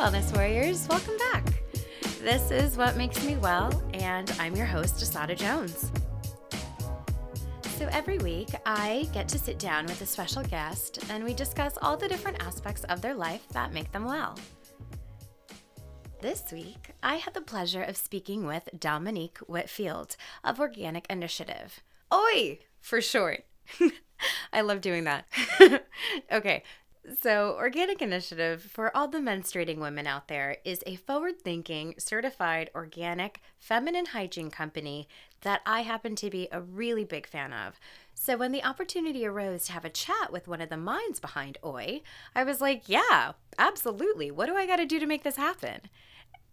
Wellness Warriors. Welcome back. This is What Makes Me Well, and I'm your host, Asada Jones. So every week, I get to sit down with a special guest and we discuss all the different aspects of their life that make them well. This week, I had the pleasure of speaking with Dominique Whitfield of Organic Initiative. OI for short. I love doing that. okay, so, Organic Initiative, for all the menstruating women out there, is a forward thinking, certified organic feminine hygiene company that I happen to be a really big fan of. So, when the opportunity arose to have a chat with one of the minds behind OI, I was like, yeah, absolutely. What do I got to do to make this happen?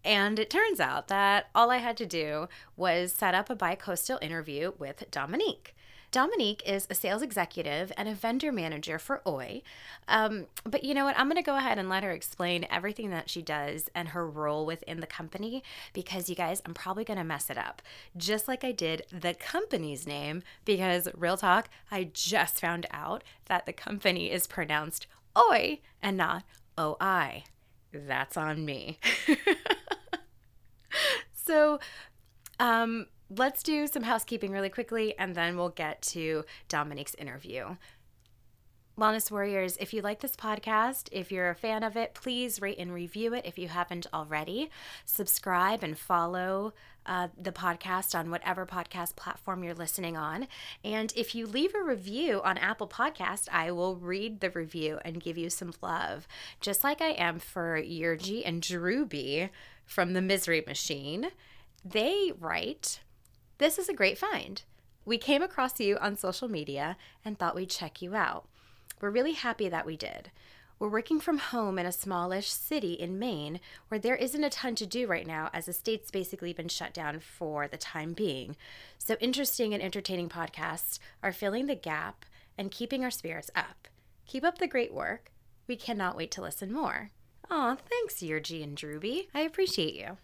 And it turns out that all I had to do was set up a bi coastal interview with Dominique. Dominique is a sales executive and a vendor manager for OI. Um, but you know what? I'm going to go ahead and let her explain everything that she does and her role within the company because you guys, I'm probably going to mess it up. Just like I did the company's name, because real talk, I just found out that the company is pronounced OI and not OI. That's on me. so, um, let's do some housekeeping really quickly and then we'll get to Dominique's interview. Wellness Warriors, if you like this podcast, if you're a fan of it, please rate and review it if you haven't already. Subscribe and follow uh, the podcast on whatever podcast platform you're listening on. And if you leave a review on Apple Podcast, I will read the review and give you some love, just like I am for Yurgi and Drewby from the Misery Machine. They write, this is a great find. We came across you on social media and thought we'd check you out. We're really happy that we did. We're working from home in a smallish city in Maine where there isn't a ton to do right now as the state's basically been shut down for the time being. So, interesting and entertaining podcasts are filling the gap and keeping our spirits up. Keep up the great work. We cannot wait to listen more. Aw, thanks, Yurgi and Drewby. I appreciate you.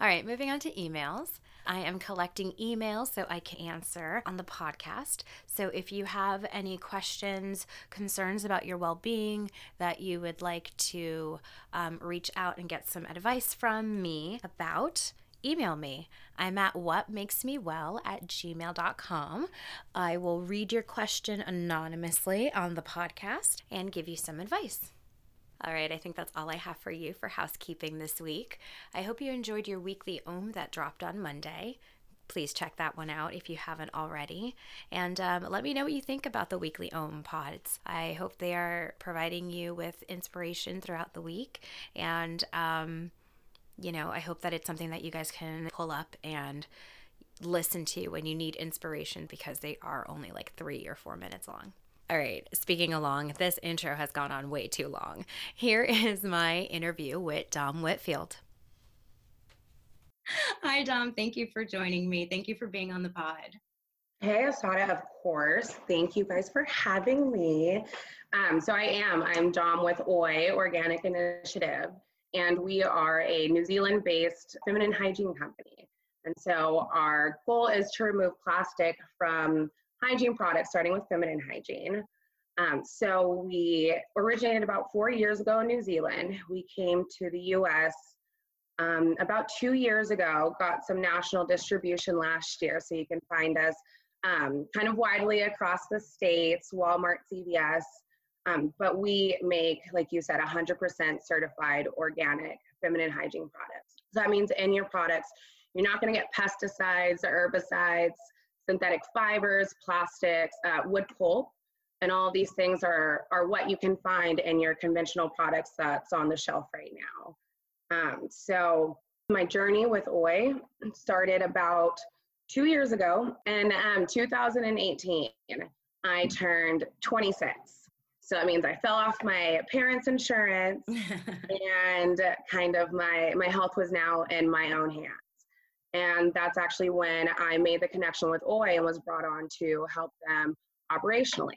All right, moving on to emails. I am collecting emails so I can answer on the podcast. So if you have any questions, concerns about your well being that you would like to um, reach out and get some advice from me about, email me. I'm at whatmakesmewell at gmail.com. I will read your question anonymously on the podcast and give you some advice. All right, I think that's all I have for you for housekeeping this week. I hope you enjoyed your weekly OM that dropped on Monday. Please check that one out if you haven't already. And um, let me know what you think about the weekly OM pods. I hope they are providing you with inspiration throughout the week. And, um, you know, I hope that it's something that you guys can pull up and listen to when you need inspiration because they are only like three or four minutes long. All right, speaking along, this intro has gone on way too long. Here is my interview with Dom Whitfield. Hi, Dom. Thank you for joining me. Thank you for being on the pod. Hey, Asada, of course. Thank you guys for having me. Um, so I am. I'm Dom with OI Organic Initiative, and we are a New Zealand-based feminine hygiene company. And so our goal is to remove plastic from hygiene products, starting with feminine hygiene. Um, so we originated about four years ago in New Zealand. We came to the US um, about two years ago, got some national distribution last year. So you can find us um, kind of widely across the states, Walmart, CVS. Um, but we make, like you said, 100% certified organic feminine hygiene products. So that means in your products, you're not going to get pesticides or herbicides, synthetic fibers, plastics, uh, wood pulp, and all these things are, are what you can find in your conventional products that's on the shelf right now. Um, so my journey with OI started about two years ago. In um, 2018, I turned 26. So that means I fell off my parents' insurance and kind of my, my health was now in my own hands. And that's actually when I made the connection with OI and was brought on to help them operationally.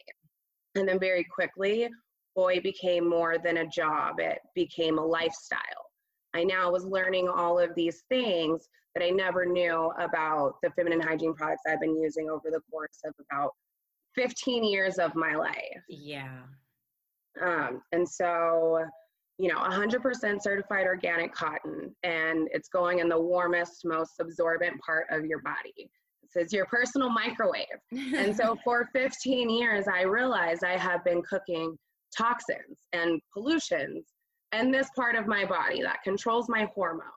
And then very quickly, OI became more than a job, it became a lifestyle. I now was learning all of these things that I never knew about the feminine hygiene products I've been using over the course of about 15 years of my life. Yeah. Um, and so you know 100% certified organic cotton and it's going in the warmest most absorbent part of your body. It says your personal microwave. And so for 15 years i realized i have been cooking toxins and pollutions and this part of my body that controls my hormones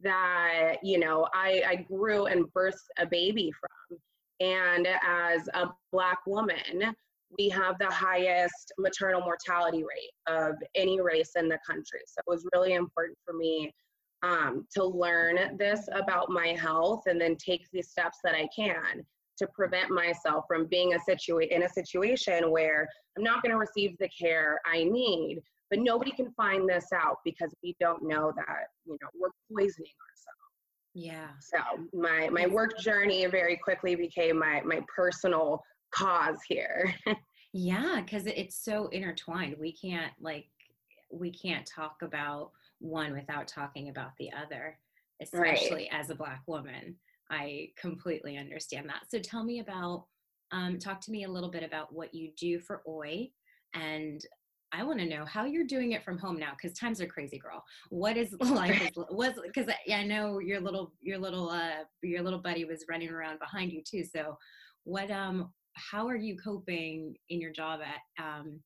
that you know I, I grew and birthed a baby from. And as a black woman we have the highest maternal mortality rate of any race in the country. So it was really important for me um, to learn this about my health and then take the steps that i can to prevent myself from being a situa- in a situation where i'm not going to receive the care i need but nobody can find this out because we don't know that you know we're poisoning ourselves. Yeah. So my my work journey very quickly became my my personal cause here yeah because it's so intertwined we can't like we can't talk about one without talking about the other especially right. as a black woman i completely understand that so tell me about um, talk to me a little bit about what you do for oi and I want to know how you're doing it from home now because times are crazy, girl. What is life? was because I, I know your little your little uh your little buddy was running around behind you too. So, what um how are you coping in your job at um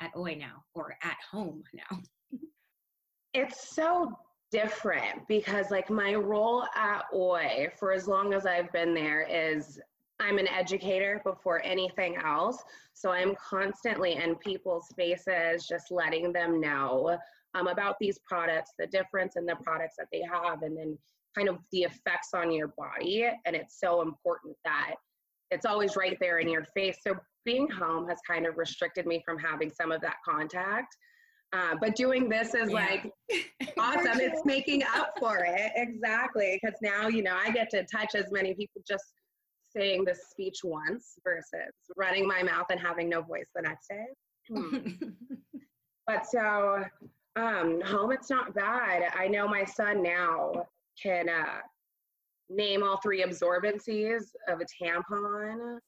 at OI now or at home now? it's so different because like my role at OI for as long as I've been there is I'm an educator before anything else. So I'm constantly in people's faces, just letting them know um, about these products, the difference in the products that they have, and then kind of the effects on your body. And it's so important that it's always right there in your face. So being home has kind of restricted me from having some of that contact. Uh, but doing this is yeah. like awesome. it's making up for it. Exactly. Because now, you know, I get to touch as many people just saying this speech once versus running my mouth and having no voice the next day. Hmm. but so um, home, it's not bad. I know my son now can uh, name all three absorbencies of a tampon.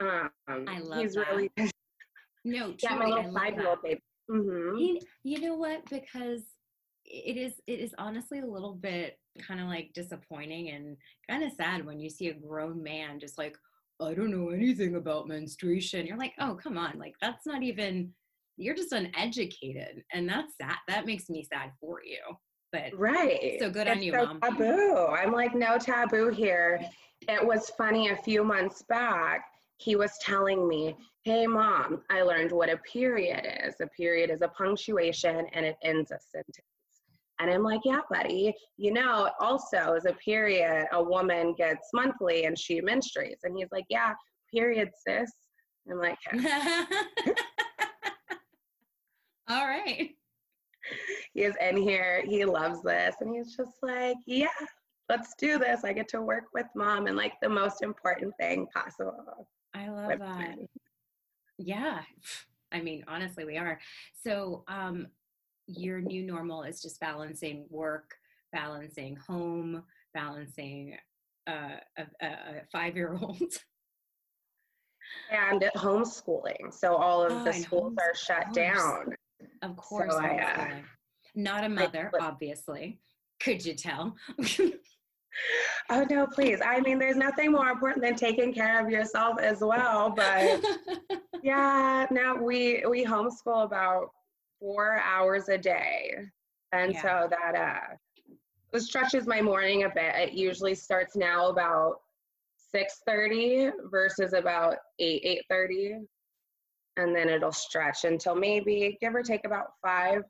Um, I love he's that. really no, truly, yeah, my little five-year-old baby. Mm-hmm. You, you know what? Because it is it is honestly a little bit kind of like disappointing and kind of sad when you see a grown man just like i don't know anything about menstruation you're like oh come on like that's not even you're just uneducated and that's that that makes me sad for you but right. so good it's on you so mom. taboo. I'm like no taboo here. It was funny a few months back he was telling me hey mom i learned what a period is. A period is a punctuation and it ends a sentence. And I'm like, yeah, buddy, you know, also as a period, a woman gets monthly and she menstruates. And he's like, yeah, period, sis. I'm like, all right. He is in here. He loves this. And he's just like, yeah, let's do this. I get to work with mom and like the most important thing possible. I love that. Yeah. I mean, honestly, we are. So, um, your new normal is just balancing work, balancing home, balancing uh, a, a five year old. and homeschooling. So all of oh, the schools are shut down. Of course. So I, uh, Not a mother, I, obviously. Could you tell? oh no, please. I mean, there's nothing more important than taking care of yourself as well. But yeah, now we we homeschool about four hours a day. And yeah. so that uh, stretches my morning a bit. It usually starts now about 6.30 versus about 8, 8.30. And then it'll stretch until maybe give or take about 5,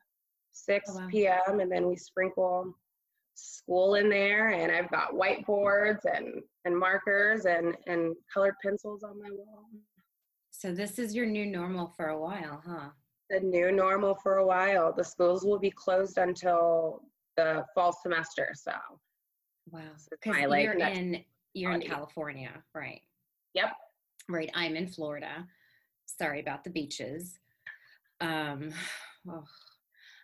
6 oh, wow. p.m. And then we sprinkle school in there and I've got whiteboards and, and markers and, and colored pencils on my wall. So this is your new normal for a while, huh? the new normal for a while. The schools will be closed until the fall semester. So, wow, because you're in you're in California, right? Yep. Right. I'm in Florida. Sorry about the beaches. Um, oh.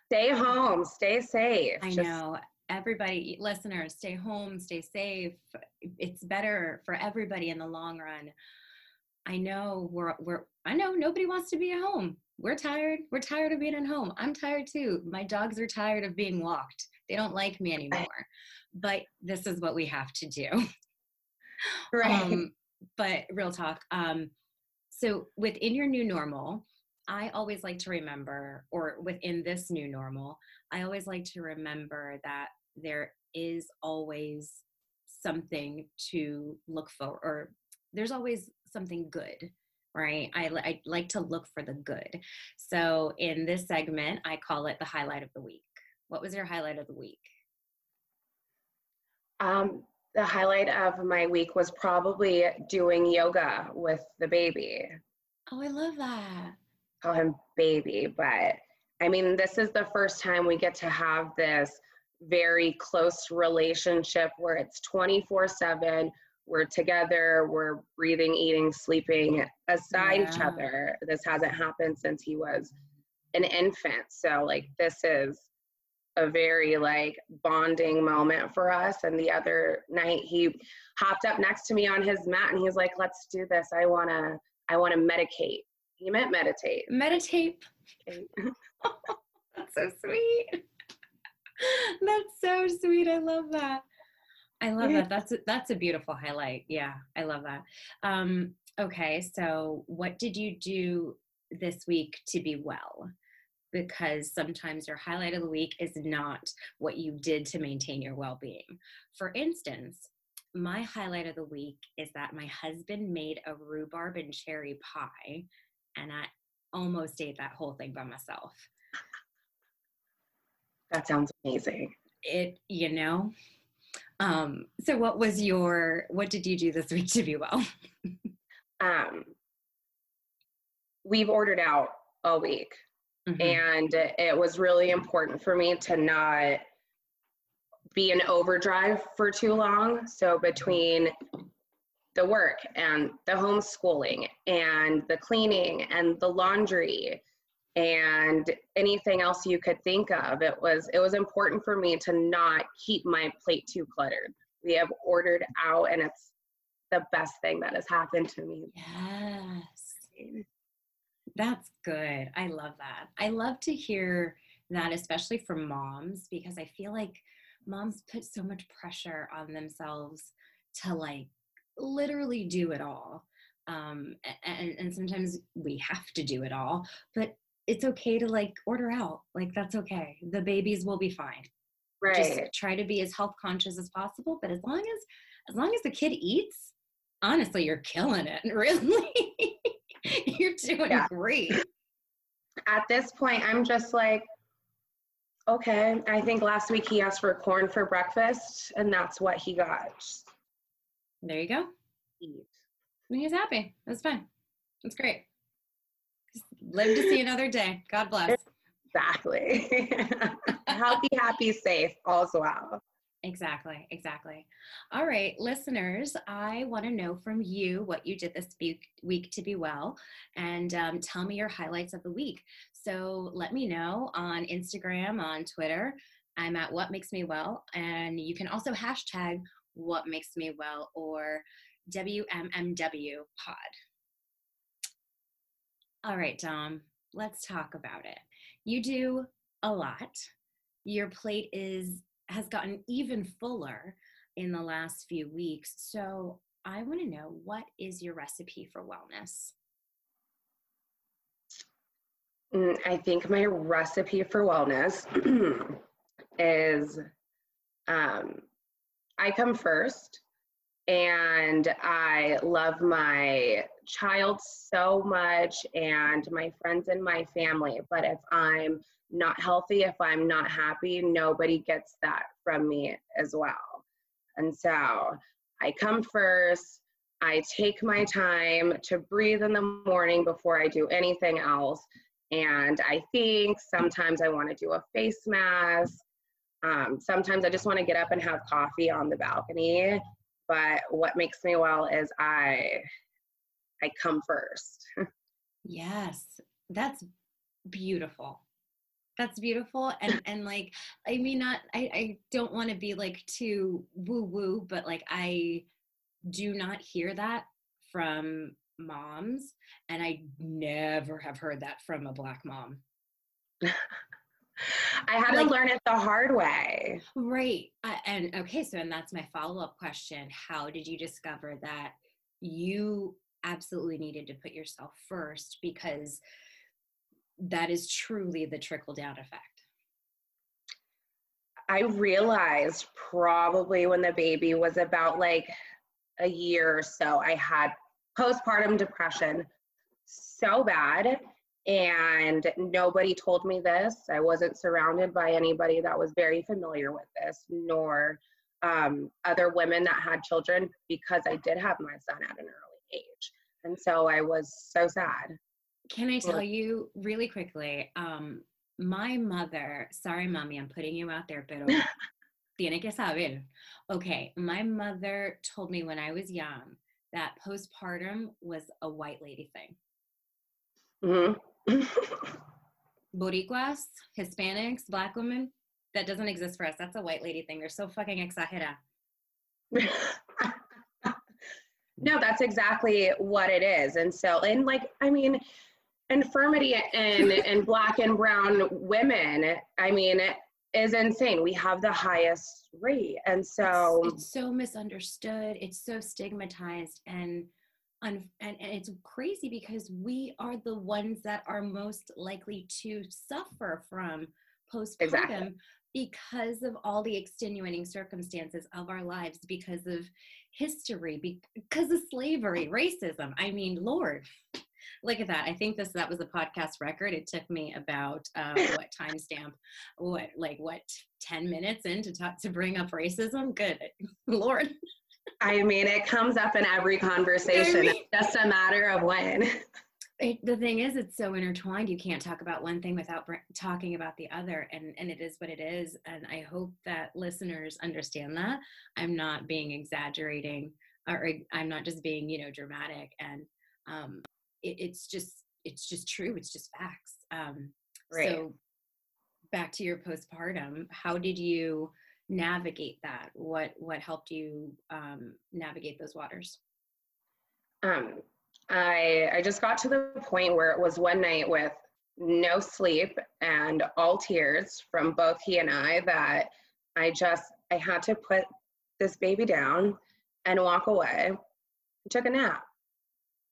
Stay home. Stay safe. I Just, know. Everybody, listeners, stay home. Stay safe. It's better for everybody in the long run. I know we're we're I know nobody wants to be at home we're tired. We're tired of being at home. I'm tired too. My dogs are tired of being walked. They don't like me anymore. But this is what we have to do. Right. Um, but real talk. Um, so within your new normal, I always like to remember, or within this new normal, I always like to remember that there is always something to look for, or there's always something good, right? I, I like to look for the good. So in this segment, I call it the highlight of the week. What was your highlight of the week? Um, the highlight of my week was probably doing yoga with the baby. Oh, I love that. Call him baby, but I mean, this is the first time we get to have this very close relationship where it's 24 7. We're together, we're breathing, eating, sleeping aside yeah. each other. This hasn't happened since he was an infant. So, like, this is a very like bonding moment for us. And the other night he hopped up next to me on his mat and he's like let's do this. I want to i want to medicate. He meant meditate. Meditate. That's so sweet. That's so sweet. I love that. I love that. That's a, that's a beautiful highlight. Yeah i love that. Um okay so what did you do this week to be well because sometimes your highlight of the week is not what you did to maintain your well being. For instance, my highlight of the week is that my husband made a rhubarb and cherry pie, and I almost ate that whole thing by myself. That sounds amazing. It, you know. Um, so what was your what did you do this week to be well? um we've ordered out all week. Mm-hmm. And it was really important for me to not be in overdrive for too long. So between the work and the homeschooling and the cleaning and the laundry and anything else you could think of it was it was important for me to not keep my plate too cluttered we have ordered out and it's the best thing that has happened to me yes that's good. I love that. I love to hear that, especially from moms, because I feel like moms put so much pressure on themselves to like literally do it all. Um, and, and sometimes we have to do it all, but it's okay to like order out. Like, that's okay. The babies will be fine. Right. Just try to be as health conscious as possible. But as long as, as long as the kid eats, honestly, you're killing it. Really. Doing yeah. great. At this point, I'm just like, okay. I think last week he asked for corn for breakfast, and that's what he got. There you go. Eat. And he's happy. That's fine. That's great. Just live to see another day. God bless. Exactly. Healthy, happy, safe, all's well. Exactly, exactly. All right, listeners, I want to know from you what you did this week, to be well, and um, tell me your highlights of the week. So let me know on Instagram, on Twitter. I'm at What Makes Me Well, and you can also hashtag What Makes Me Well or WMMW Pod. All right, Dom, let's talk about it. You do a lot. Your plate is has gotten even fuller in the last few weeks. So I want to know what is your recipe for wellness? Mm, I think my recipe for wellness is um, I come first and I love my child so much and my friends and my family. But if I'm not healthy, if I'm not happy, nobody gets that from me as well. And so I come first. I take my time to breathe in the morning before I do anything else. And I think sometimes I want to do a face mask. Um, sometimes I just want to get up and have coffee on the balcony. But what makes me well is I I come first. yes, that's beautiful that's beautiful and and like i mean not i i don't want to be like too woo woo but like i do not hear that from moms, and I never have heard that from a black mom. I had like, to learn it the hard way. Right. Uh, and okay, so and that's my follow-up question. How did you discover that you absolutely needed to put yourself first because that is truly the trickle down effect? I realized probably when the baby was about like a year or so, I had postpartum depression so bad and nobody told me this. I wasn't surrounded by anybody that was very familiar with this, nor um, other women that had children because I did have my son at an age. And so I was so sad. Can I tell you really quickly? Um, my mother, sorry, mommy, I'm putting you out there, pero tiene que saber. Okay, my mother told me when I was young that postpartum was a white lady thing. Mm-hmm. Boricuas, Hispanics, black women, that doesn't exist for us. That's a white lady thing. They're so fucking exagera. no, that's exactly what it is. And so, and like, I mean, infirmity in in black and brown women, I mean, is insane. We have the highest rate. And so it's, it's so misunderstood. It's so stigmatized and and, and it's crazy because we are the ones that are most likely to suffer from postpartum exactly. because of all the extenuating circumstances of our lives because of history because of slavery racism. I mean lord look at that. I think this that was a podcast record. It took me about uh, what timestamp what like what 10 minutes in to talk to bring up racism? Good lord. I mean, it comes up in every conversation. It's just a matter of when. It, the thing is, it's so intertwined. You can't talk about one thing without br- talking about the other, and and it is what it is. And I hope that listeners understand that. I'm not being exaggerating, or I'm not just being, you know, dramatic. And um, it, it's just it's just true. It's just facts. Um, right. So back to your postpartum. How did you? navigate that? What what helped you um, navigate those waters? Um, I I just got to the point where it was one night with no sleep and all tears from both he and I that I just I had to put this baby down and walk away. And took a nap.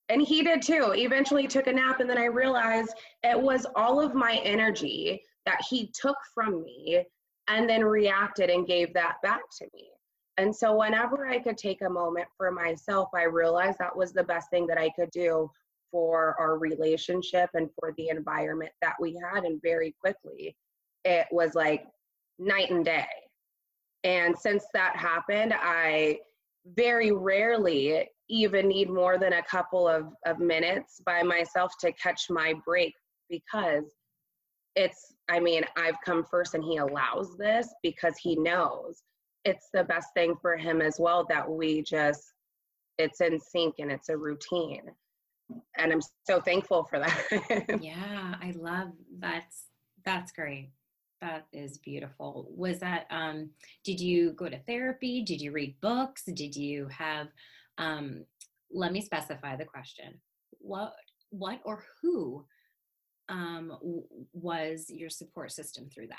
And he did too. Eventually took a nap and then I realized it was all of my energy that he took from me and then reacted and gave that back to me. And so, whenever I could take a moment for myself, I realized that was the best thing that I could do for our relationship and for the environment that we had. And very quickly, it was like night and day. And since that happened, I very rarely even need more than a couple of, of minutes by myself to catch my break because it's i mean i've come first and he allows this because he knows it's the best thing for him as well that we just it's in sync and it's a routine. And i'm so thankful for that. Yeah i love that's that's great. That is beautiful. Was that um did you go to therapy? Did you read books? Did you have um let me specify the question. What what or who um, was your support system through that?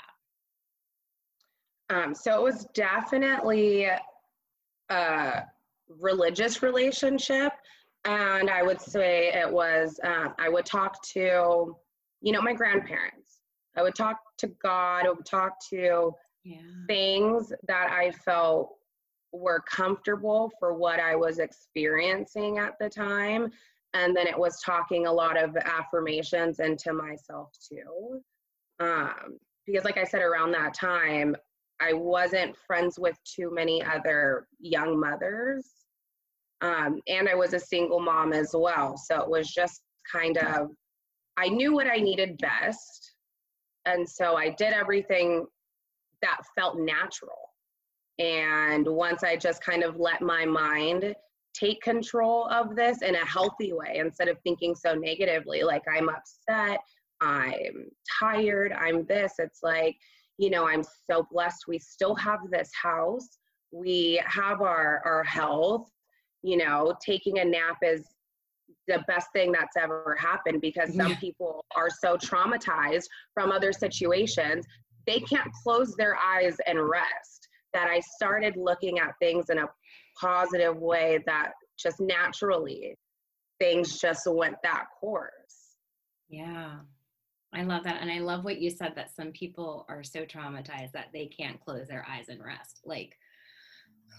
Um, so it was definitely a religious relationship. And I would say it was, um, I would talk to, you know, my grandparents. I would talk to God, I would talk to yeah. things that I felt were comfortable for what I was experiencing at the time and then it was talking a lot of affirmations into myself too um, because like i said around that time i wasn't friends with too many other young mothers. Um, and i was a single mom as well. So it was just kind of i knew what i needed best. And so i did everything that felt natural. And once i just kind of let my mind take control of this in a healthy way instead of thinking so negatively like i'm upset i'm tired i'm this it's like you know i'm so blessed we still have this house we have our our health you know taking a nap is the best thing that's ever happened because some Yeah. people are so traumatized from other situations they can't close their eyes and rest that i started looking at things in a positive way that just naturally things just went that course Yeah. I love that. And I love what you said that some people are so traumatized that they can't close their eyes and rest. Like,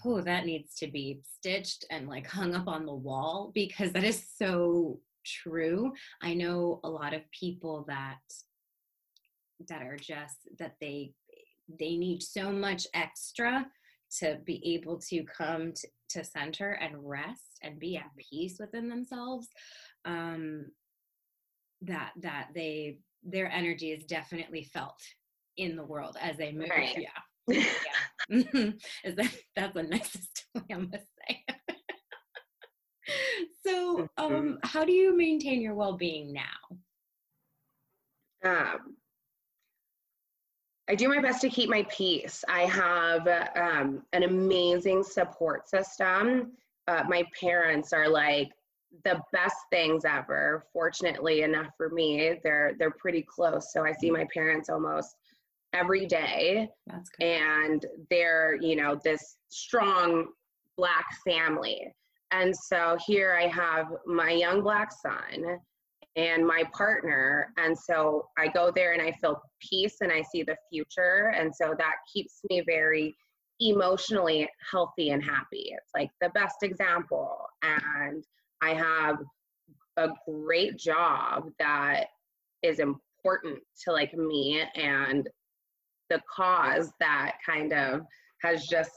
oh, that needs to be stitched and like hung up on the wall because that is so true. I know a lot of people that that are just that they they need so much extra to be able to come to, to center and rest and be at peace within themselves um that that they their energy is definitely felt in the world as they move. Right. yeah. Yeah. Is that that's the nicest way i must say so um how do you maintain your well-being now? Um, I do my best to keep my peace. I have um, an amazing support system. Uh, my parents are like the best things ever. Fortunately enough for me, they're they're pretty close. So I see my parents almost every day, that's good and they're you know this strong black family. And so here I have my young black son and my partner. And so I go there and I feel peace and I see the future. And so that keeps me very emotionally healthy and happy. It's like the best example. And I have a great job that is important to like me and the cause that kind of has just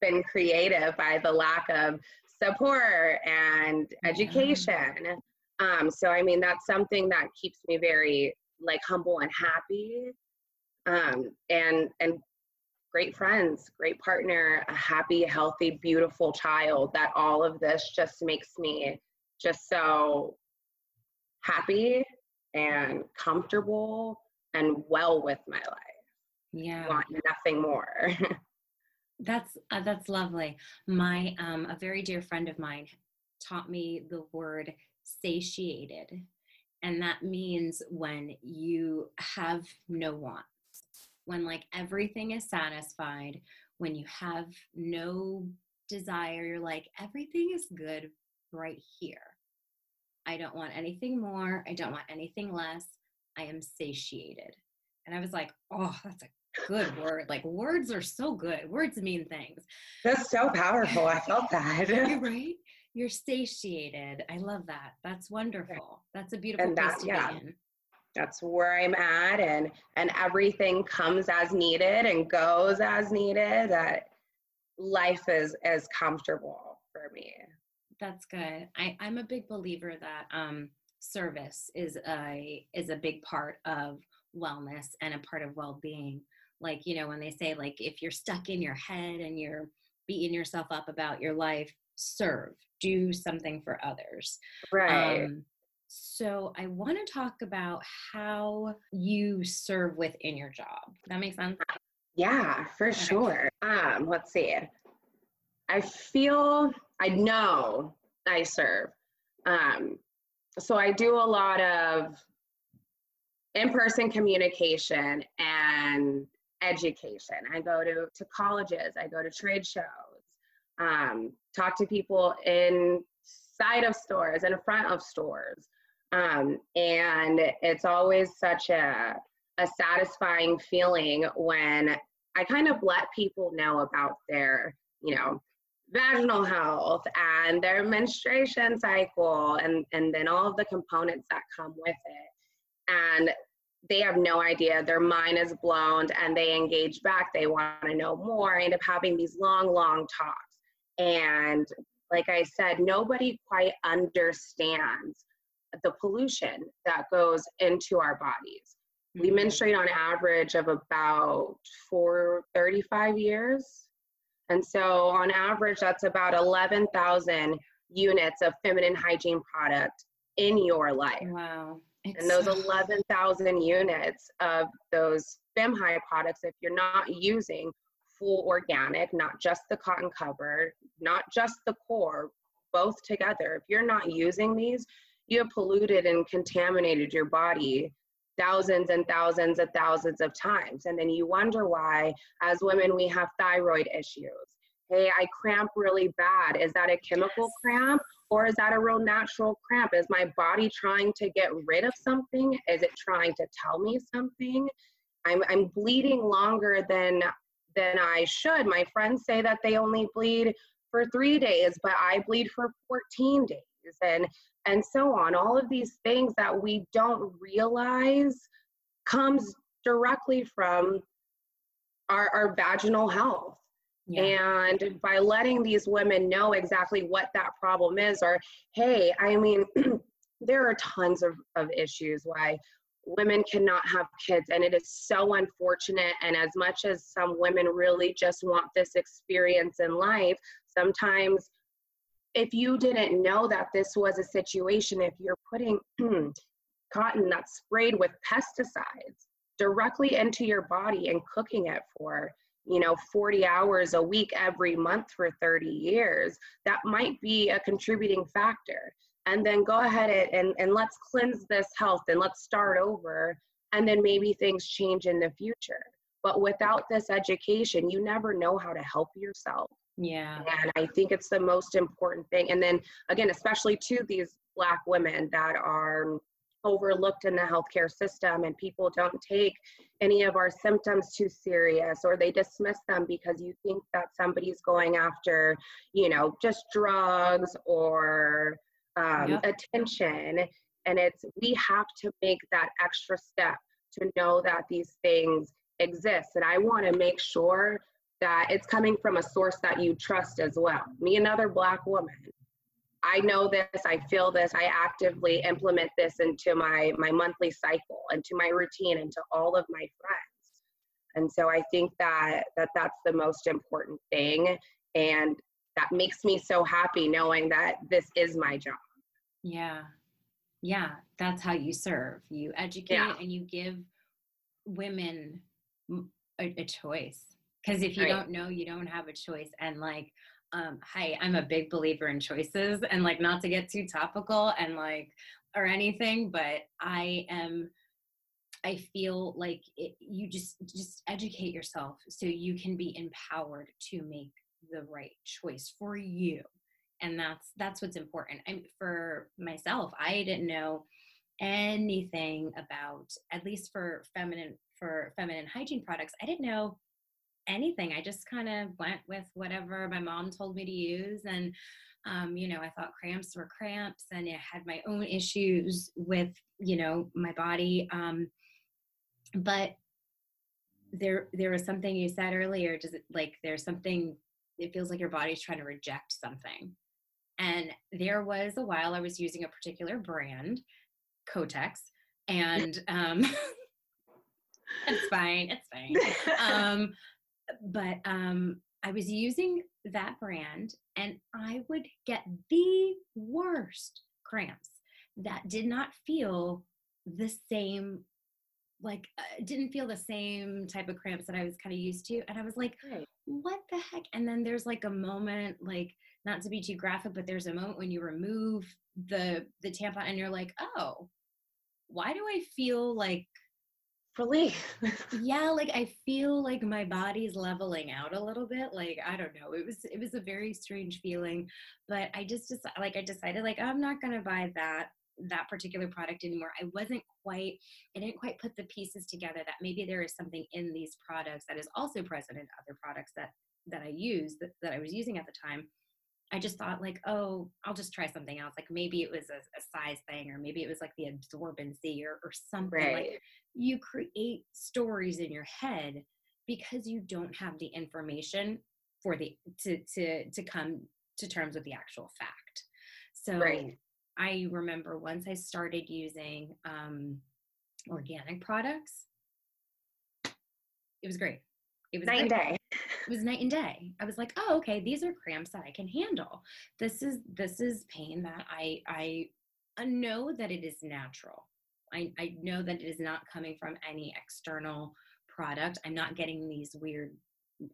been created by the lack of support and education. Um, so I mean that's something that keeps me very like humble and happy. Um, and and great friends, great partner, a happy, healthy, beautiful child. That all of this just makes me just so happy and comfortable and well with my life. yeah Want nothing more. That's uh, that's lovely. My um, a very dear friend of mine taught me the word satiated, and that means when you have no wants, when like everything is satisfied, when you have no desire, you're like everything is good right here. I don't want anything more. I don't want anything less. I am satiated. And I was like, oh, that's a good word. Like words are so good. Words mean things. That's so powerful. I felt that. You're right. You're satiated. I love that. That's wonderful. That's a beautiful And place to yeah. be in. That's where I'm at and and everything comes as needed and goes as needed. That life is is comfortable for me. That's good. I, I'm a big believer that um, service is a is a big part of wellness and a part of well-being. Like you know when they say like if you're stuck in your head and you're beating yourself up about your life, serve, do something for others. Right. Um, so I want to talk about how you serve within your job. That makes sense. Yeah, for Okay. sure. Um, let's see. I feel I know I serve. Um, so I do a lot of in-person communication and education. I go to, to colleges, I go to trade shows, um, talk to people inside of stores, and in front of stores. Um, and it's always such a, a satisfying feeling when I kind of let people know about their, you know, vaginal health and their menstruation cycle and, and then all of the components that come with it. And they have no idea. Their mind is blown and they engage back. They want to know more. I end up having these long, long talks. And like I said, nobody quite understands the pollution that goes into our bodies. We Mhm. menstruate on average of about for 35 years. And so on average, that's about 11,000 units of feminine hygiene product in your life. Wow. It's And those so- 11,000 units of those FemHigh products, if you're not using full organic, not just the cotton cover, not just the core, both together. If you're not using these, you have polluted and contaminated your body thousands and thousands and thousands of times. And then you wonder why, as women, we have thyroid issues. Hey, I cramp really bad. Is that a chemical cramp or is that a real natural cramp? Is my body trying to get rid of something? Is it trying to tell me something? I'm, I'm bleeding longer than than I should. My friends say that they only bleed for three days, but I bleed for 14 days. And and so on. All of these things that we don't realize comes directly from our, our vaginal health. Yeah. And by letting these women know exactly what that problem is, or hey, I mean, there are tons of, of issues why women cannot have kids, and it is so unfortunate. And as much as some women really just want this experience in life, sometimes if you didn't know that this was a situation, if you're putting cotton that's sprayed with pesticides directly into your body and cooking it for you know 40 hours a week every month for 30 years that might be a contributing factor. And then go ahead and, and let's cleanse this health and let's start over and then maybe things change in the future. But without this education you never know how to help yourself yeah. And I think it's the most important thing. And then again, especially to these black women that are overlooked in the healthcare system and people don't take any of our symptoms too serious or they dismiss them because you think that somebody's going after you know just drugs or um, yep. attention and it's we have to make that extra step to know that these things exist and i want to make sure that it's coming from a source that you trust as well. Me, another Black woman, I know this, I feel this, I actively implement this into my, my monthly cycle, into my routine, into all of my friends. And so I think that, that that's the most important thing. And that makes me so happy knowing that this is my job. Yeah. Yeah. That's how you serve. You educate yeah. and you give women a, a choice because if you right. don't know you don't have a choice and like um hi i'm a big believer in choices and like not to get too topical and like or anything but i am i feel like it, you just just educate yourself so you can be empowered to make the right choice for you and that's that's what's important and for myself i didn't know anything about at least for feminine for feminine hygiene products i didn't know anything. I just kind of went with whatever my mom told me to use. And, um, you know, I thought cramps were cramps and I had my own issues with, you know, my body. Um, but there, there was something you said earlier, does it like there's something, it feels like your body's trying to reject something. And there was a while I was using a particular brand, Kotex, and um, it's fine, it's fine. Um, but um, I was using that brand and I would get the worst cramps that did not feel the same like uh, didn't feel the same type of cramps that I was kind of used to and I was like right. what the heck and then there's like a moment like not to be too graphic but there's a moment when you remove the the tampon and you're like oh why do I feel like relief. yeah, like I feel like my body's leveling out a little bit. Like I don't know, it was it was a very strange feeling, but I just decided, like I decided like I'm not gonna buy that that particular product anymore. I wasn't quite I didn't quite put the pieces together that maybe there is something in these products that is also present in other products that that I use that, that I was using at the time I just thought like, oh, I'll just try something else. Like maybe it was a, a size thing, or maybe it was like the absorbency or, or something. Right. Like you create stories in your head because you don't have the information for the to to to come to terms with the actual fact. So right. I remember once I started using um, organic products, it was great. It was night and day. It was night and day. I was like, oh, okay, these are cramps that I can handle. This is this is pain that I I know that it is natural. I, I know that it is not coming from any external product. I'm not getting these weird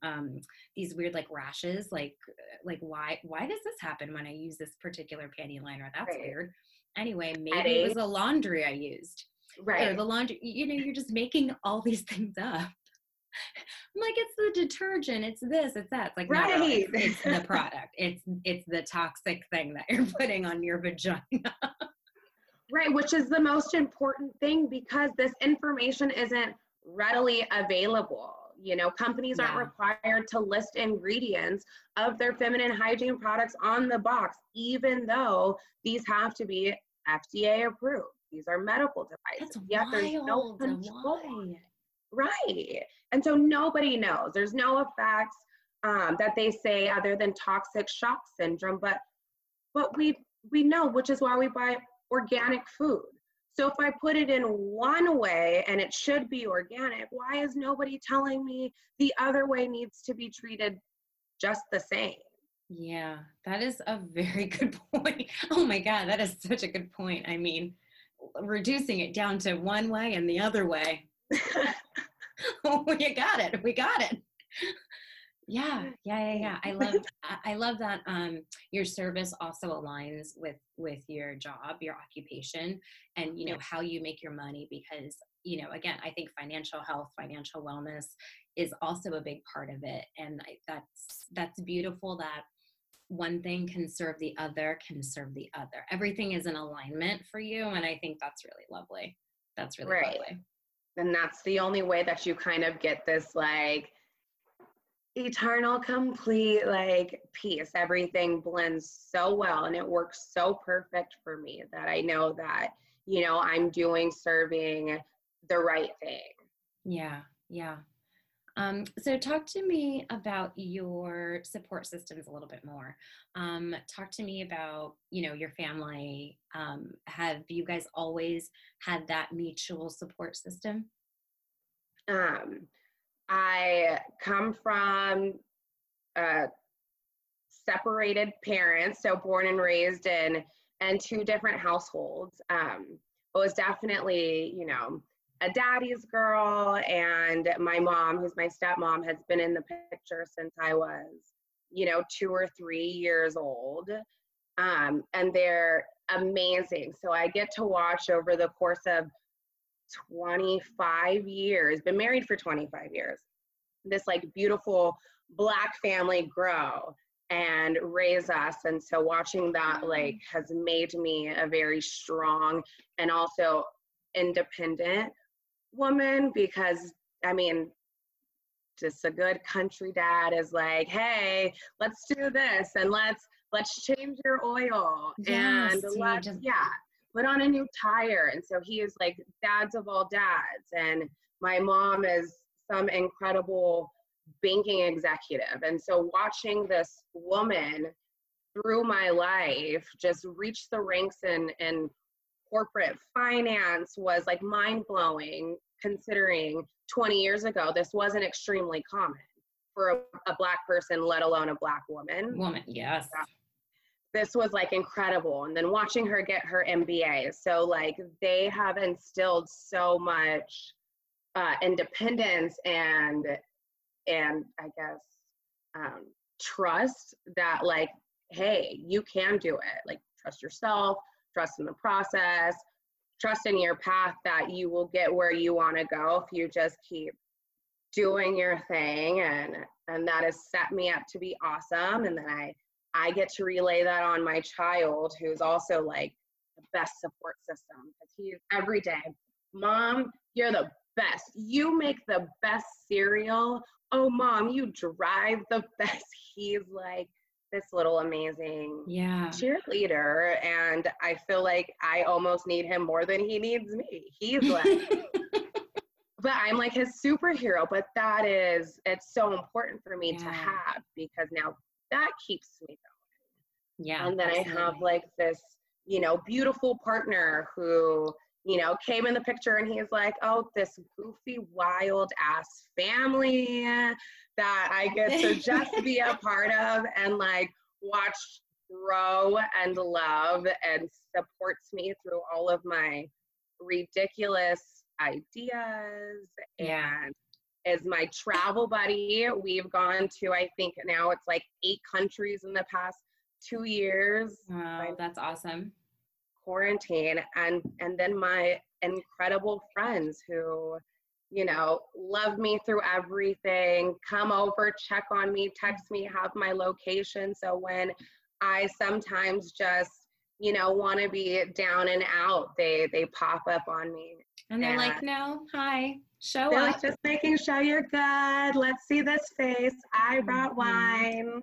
um, these weird like rashes. Like, like why why does this happen when I use this particular panty liner? That's Right. weird. Anyway, maybe it was the laundry I used right or the laundry. You know, you're just making all these things up. I'm like, it's the detergent, it's this, it's that. It's like, no, no, it's, it's the product. It's it's the toxic thing that you're putting on your vagina. Right, which is the most important thing because this information isn't readily available. You know, companies aren't required to list ingredients of their feminine hygiene products on the box, even though these have to be FDA approved. These are medical devices. That's Yet there's no wild. control. Right. And so nobody knows. There's no effects um, that they say other than toxic shock syndrome, but but we we know, which is why we buy organic food. So if I put it in one way and it should be organic, why is nobody telling me the other way needs to be treated just the same? Yeah, that is a very good point. Oh my God, that is such a good point. I mean, reducing it down to one way and the other way. oh, you got it. We got it. Yeah, yeah, yeah, yeah. I love, I- love that. Um, your service also aligns with with your job, your occupation, and you know how you make your money. Because you know, again, I think financial health, financial wellness is also a big part of it, and I, that's that's beautiful that one thing can serve the other can serve the other everything is in alignment for you and i think that's really lovely that's really Right. lovely and that's the only way that you kind of get this like eternal complete like peace. Everything blends so well and it works so perfect for me that i know that you know i'm doing serving the right thing. Yeah yeah um, so talk to me about your support systems a little bit more. Um, talk to me about you know your family. Um, have you guys always had that mutual support system? Um i come from uh separated parents so born and raised in and two different households. Um it was definitely you know a daddy's girl and my mom who's my stepmom has been in the picture since i was you know two or three years old. Um, and they're amazing. So i get to watch over the course of 25 years been married for 25 years this like beautiful black family grow and raise us. And so watching that like has made me a very strong and also independent woman because i mean just a good country dad is like hey let's do this and let's let's change your oil Yes, and let's just- yeah put on a new tire. And so he is like dads of all dads. And my mom is some incredible banking executive. And so watching this woman through my life just reach the ranks in in corporate finance was like mind blowing considering 20 years ago this wasn't extremely common for a, a black person let alone a black woman. Woman yes. This was like incredible and then watching her get her mba so like they have instilled so much uh, independence and and i guess um, trust that like hey you can do it. Like trust yourself trust in the process trust in your path that you will get where you want to go if you just keep doing your thing and and that has set me up to be awesome and then i i get to relay that on my child who's also like the best support system because he's every day mom you're the best. You make the best cereal. Oh mom you drive the best. He's like this little amazing yeah. cheerleader and i feel like i almost need him more than he needs me. He's like but i'm like his superhero but that is it's so important for me to have because now that keeps me going. Yeah and then i have like this you know beautiful partner who you know came in the picture and he's like oh this goofy wild ass family that i get to just be a part of and like watch grow and love and supports me through all of my ridiculous ideas and is my travel buddy. We've gone to, I think now it's like eight countries in the past two years. Wow, that's awesome. Quarantine and and then my incredible friends who, you know, love me through everything, come over, check on me, text me, have my location. So when I sometimes just, you know, want to be down and out, they they pop up on me. And they're like, no, hi, show They're up. like, just making sure you're good. Let's see this face. I brought Mhm. wine.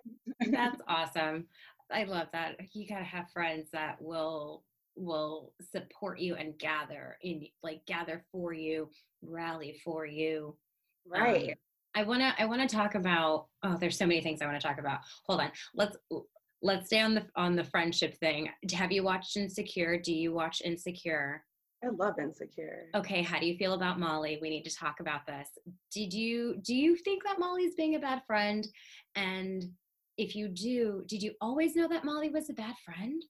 That's awesome. I love that. You gotta have friends that will will support you and gather in like gather for you, rally for you. Um, Right. I wanna I wanna talk about oh there's so many things I wanna talk about. Hold on. Let's let's stay on the on the friendship thing. Have you watched Insecure? Do you watch Insecure? I love insecure. Okay, how do you feel about Molly? We need to talk about this. Did you do you think that Molly's being a bad friend? And if you do, did you always know that Molly was a bad friend?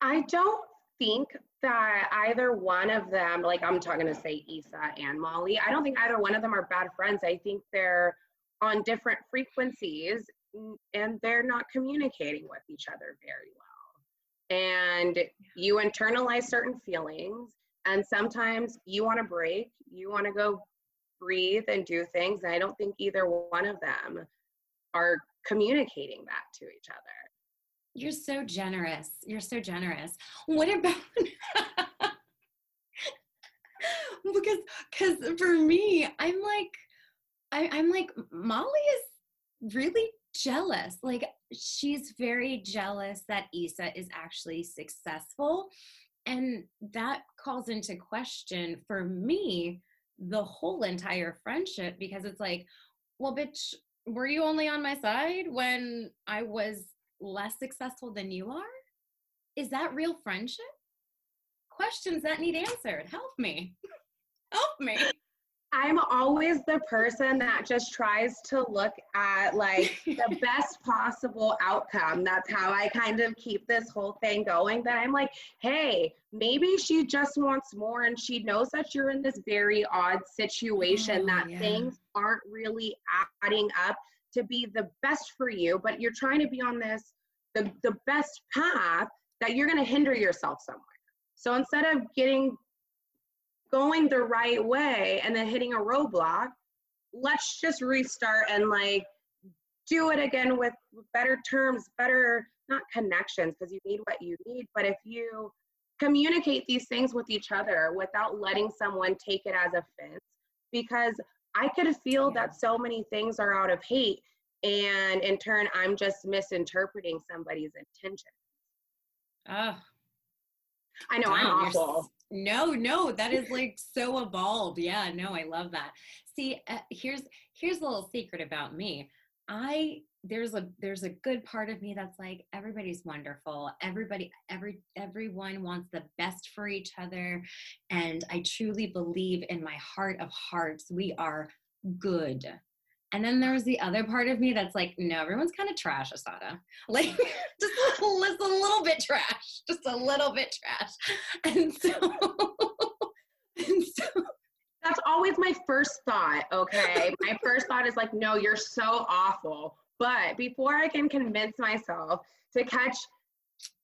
I don't think that either one of them, like I'm talking to say Issa and Molly, I don't think either one of them are bad friends. I think they're on different frequencies and they're not communicating with each other very well. And you internalize certain feelings, and sometimes you want to break, you want to go breathe and do things. And I don't think either one of them are communicating that to each other. You're so generous. You're so generous. What about because because for me, I'm like I, I'm like Molly is really jealous. Like she's very jealous that Issa is actually successful. And that calls into question for me the whole entire friendship because it's like, well, bitch, were you only on my side when I was less successful than you are? Is that real friendship? Questions that need answered. Help me. Help me. I'm always the person that just tries to look at like the best possible outcome. That's how I kind of keep this whole thing going. That I'm like, hey, maybe she just wants more and she knows that you're in this very odd situation Oh, that yeah. things aren't really adding up to be the best for you, but you're trying to be on this the, the best path that you're gonna hinder yourself somewhere. So instead of getting going the right way and then hitting a roadblock, let's just restart and like do it again with better terms, better not connections because you need what you need, but if you communicate these things with each other without letting someone take it as offense, because I could feel Yeah. that so many things are out of hate, and in turn, I'm just misinterpreting somebody's intention. Oh, I know Wow, I'm awful. No, no, that is like so evolved. Yeah, no, I love that. See, uh, here's here's a little secret about me. I there's a there's a good part of me that's like everybody's wonderful. Everybody every everyone wants the best for each other and I truly believe in my heart of hearts we are good. And then there's the other part of me that's like, no, everyone's kind of trash, Asada. Like, just a little, just a little bit trash, just a little bit trash. And so, and so, That's always my first thought, okay? my first thought is like, no, you're so awful. But before I can convince myself to catch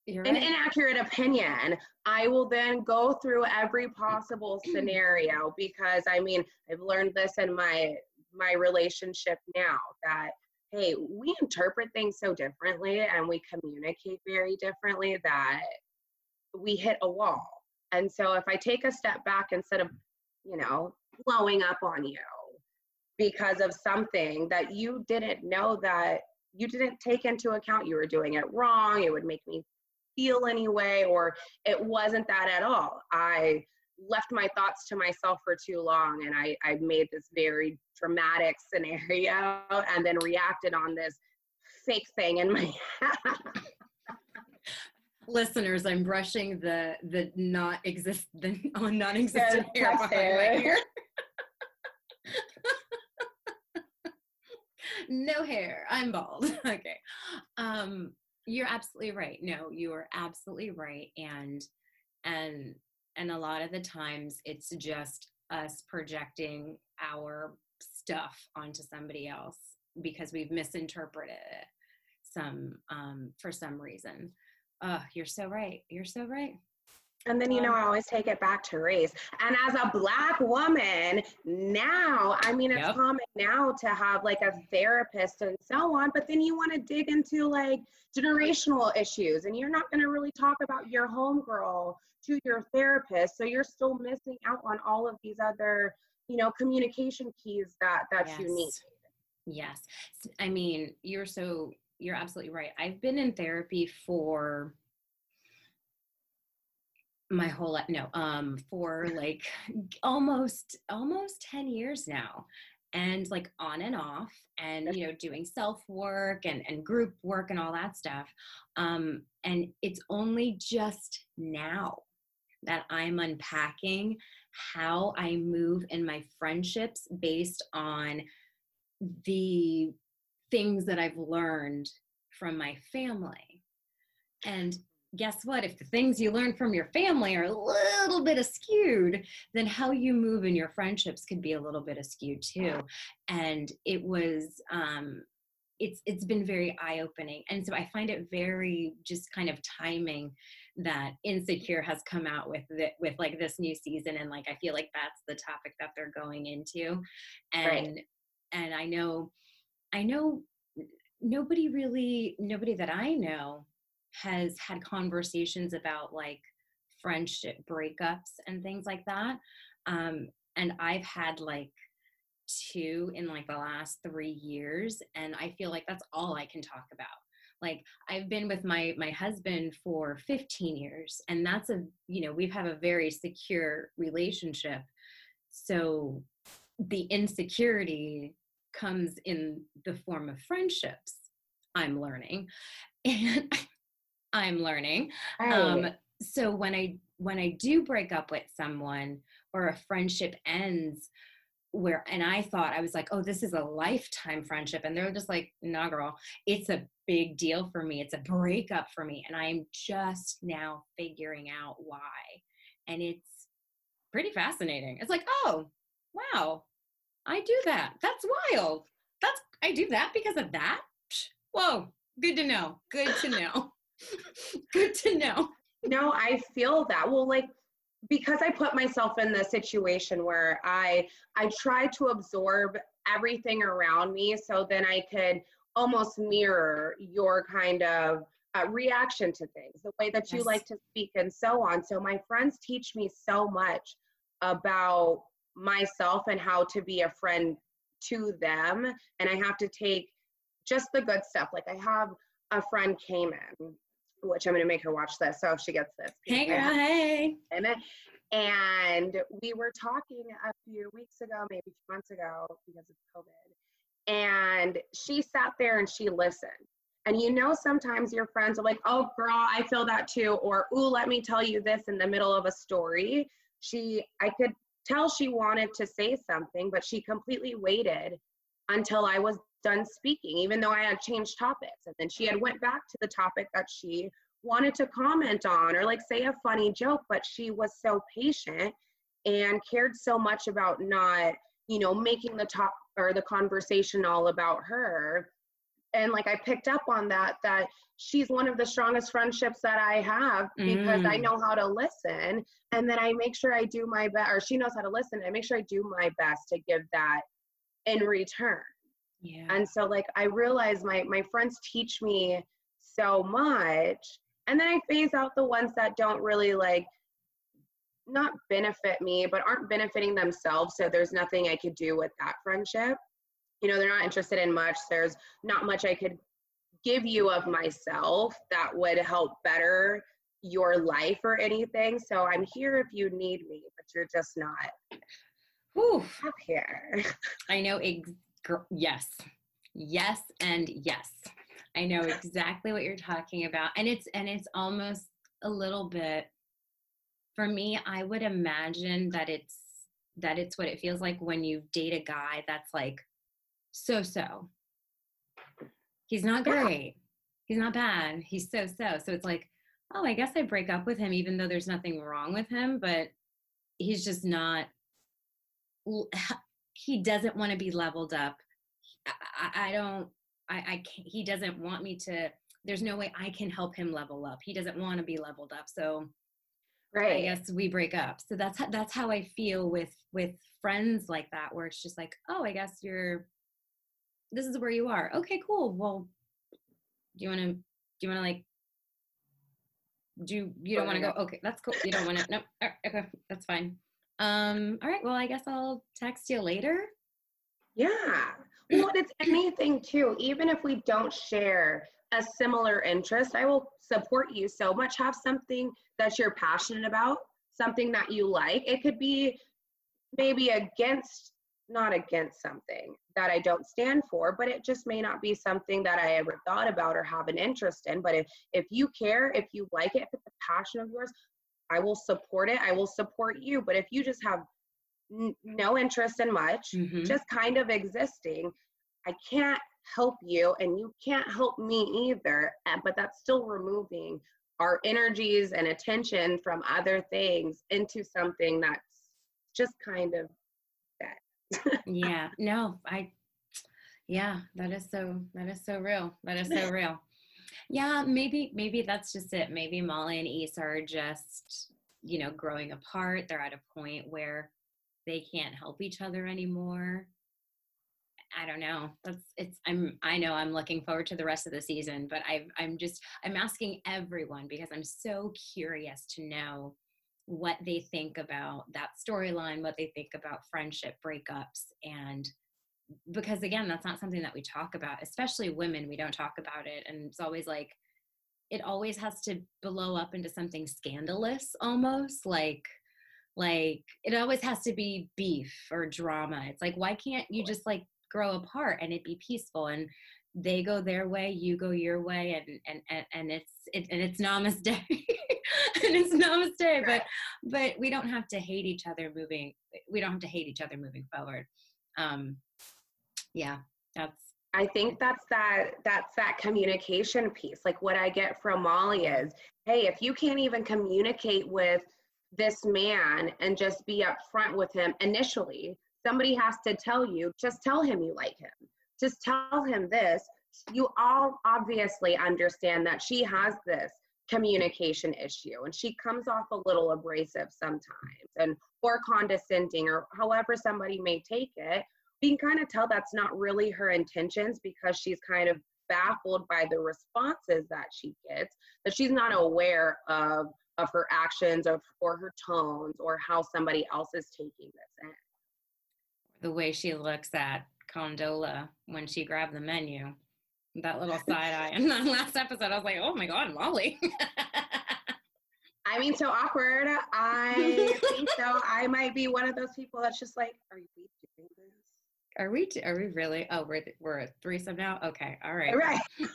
you're an inaccurate opinion, I will then go through every possible scenario because I mean, I've learned this in my my relationship now that hey, we interpret things so differently and we communicate very differently that we hit a wall. And so if I take a step back instead of, you know, blowing up on you because of something that you didn't know that you didn't take into account you were doing it wrong, it would make me feel anyway, or it wasn't that at all. I left my thoughts to myself for too long and I, I made this very dramatic scenario and then reacted on this fake thing in my head. listeners, I'm brushing the the not exist the non-existent hair behind my ear. no hair. I'm bald. okay. Um, you're absolutely right. No, you are absolutely right. And and and a lot of the times it's just us projecting our stuff onto somebody else because we've misinterpreted it some um, for some reason. Oh, you're so right. You're so right. And then, you know, I always take it back to race. And as a Black woman, now, I mean, it's yep. common now to have like a therapist and so on, but then you want to dig into like generational issues and you're not going to really talk about your homegirl to your therapist. So you're still missing out on all of these other, you know, communication keys that that yes. you need. Yes. I mean, you're so, you're absolutely right. I've been in therapy for my whole life no um for like almost almost 10 years now and like on and off and you know doing self work and and group work and all that stuff um and it's only just now that i'm unpacking how i move in my friendships based on the things that i've learned from my family. And guess what? If the things you learn from your family are a little bit askewed, then how you move in your friendships could be a little bit askewed too. And it was, um, it's it's been very eye opening, and so I find it very just kind of timing that insecure has come out with the, with like this new season, and like I feel like that's the topic that they're going into, and right. and I know, I know nobody really nobody that I know has had conversations about like friendship breakups and things like that. Um, and I've had like two in like the last three years, and I feel like that's all I can talk about. Like I've been with my my husband for 15 years, and that's a you know we've had a very secure relationship. So the insecurity comes in the form of friendships. I'm learning, and I'm learning. Right. Um, so when I when I do break up with someone or a friendship ends, where and I thought I was like, oh, this is a lifetime friendship, and they're just like, nah, girl, it's a big deal for me. It's a breakup for me, and I'm just now figuring out why, and it's pretty fascinating. It's like, oh, wow, I do that. That's wild. That's I do that because of that. Whoa, good to know. Good to know. Good to know. No, I feel that. Well, like because I put myself in the situation where I I try to absorb everything around me so then I could almost mirror your kind of uh, reaction to things, the way that you like to speak and so on. So my friends teach me so much about myself and how to be a friend to them and I have to take just the good stuff. Like I have a friend came in which I'm going to make her watch this. So she gets this. Hey, girl. Hey. Amen. And we were talking a few weeks ago, maybe two months ago, because of COVID. And she sat there and she listened. And you know, sometimes your friends are like, oh, girl, I feel that too. Or, ooh, let me tell you this in the middle of a story. She, I could tell she wanted to say something, but she completely waited until I was done speaking, even though I had changed topics. And then she had went back to the topic that she wanted to comment on or like say a funny joke, but she was so patient and cared so much about not, you know, making the top or the conversation all about her. And like I picked up on that, that she's one of the strongest friendships that I have because mm. I know how to listen. And then I make sure I do my best, or she knows how to listen. I make sure I do my best to give that in return. Yeah. And so like I realize my my friends teach me so much and then I phase out the ones that don't really like not benefit me but aren't benefiting themselves so there's nothing I could do with that friendship. You know, they're not interested in much. There's not much I could give you of myself that would help better your life or anything. So I'm here if you need me, but you're just not Whew. up here. I know ex- yes, yes, and yes. I know exactly what you're talking about, and it's and it's almost a little bit. For me, I would imagine that it's that it's what it feels like when you date a guy that's like so so. He's not great. He's not bad. He's so so. So it's like, oh, I guess I break up with him even though there's nothing wrong with him, but he's just not he doesn't want to be leveled up. I, I don't. I, I can't, he doesn't want me to. There's no way I can help him level up. He doesn't want to be leveled up. So right. I guess we break up. So that's how, that's how I feel with with friends like that, where it's just like, oh, I guess you're. This is where you are. Okay, cool. Well, do you want to? Do you want to like? Do you don't want to go? Okay, that's cool. You don't want to? No. Okay, that's fine. Um. All right. Well, I guess I'll text you later. Yeah. Well, it's anything too. Even if we don't share a similar interest, I will support you so much. Have something that you're passionate about, something that you like. It could be maybe against, not against something that I don't stand for, but it just may not be something that I ever thought about or have an interest in. But if if you care, if you like it, if it's a passion of yours, I will support it. I will support you. But if you just have n- no interest in much, Mhm. just kind of existing, I can't help you and you can't help me either. And, but that's still removing our energies and attention from other things into something that's just kind of bad. yeah no i yeah that is so that is so real that is so real yeah maybe maybe that's just it. Maybe molly and Issa are just you know growing apart. They're at a point where they can't help each other anymore. I don't know. That's it's i'm i know i'm looking forward to the rest of the season but i i'm just i'm asking everyone because i'm so curious to know what they think about that storyline, what they think about friendship breakups. And because again, that's not something that we talk about, especially women, we don't talk about it. And it's always like, it always has to blow up into something scandalous almost like like it always has to be beef or drama it's like why can't you just like grow apart and it be peaceful and they go their way you go your way and and and, and it's it, and it's namaste and it's namaste but but we don't have to hate each other moving we don't have to hate each other moving forward um yeah that's I think that's that that's that communication piece. Like what I get from Molly is, hey, if you can't even communicate with this man and just be upfront with him initially, somebody has to tell you, just tell him you like him. Just tell him this. You all obviously understand that she has this communication issue and she comes off a little abrasive sometimes and or condescending or however somebody may take it you can kind of tell that's not really her intentions because she's kind of baffled by the responses that she gets that she's not aware of of her actions of or her tones or how somebody else is taking this in the way she looks at condola when she grabbed the menu that little side eye in the last episode i was like oh my god molly I mean, so awkward. I think so. I might be one of those people that's just like, are we doing this? Are we? Are we really? Oh, we're we're a threesome now. Okay, all right. Right.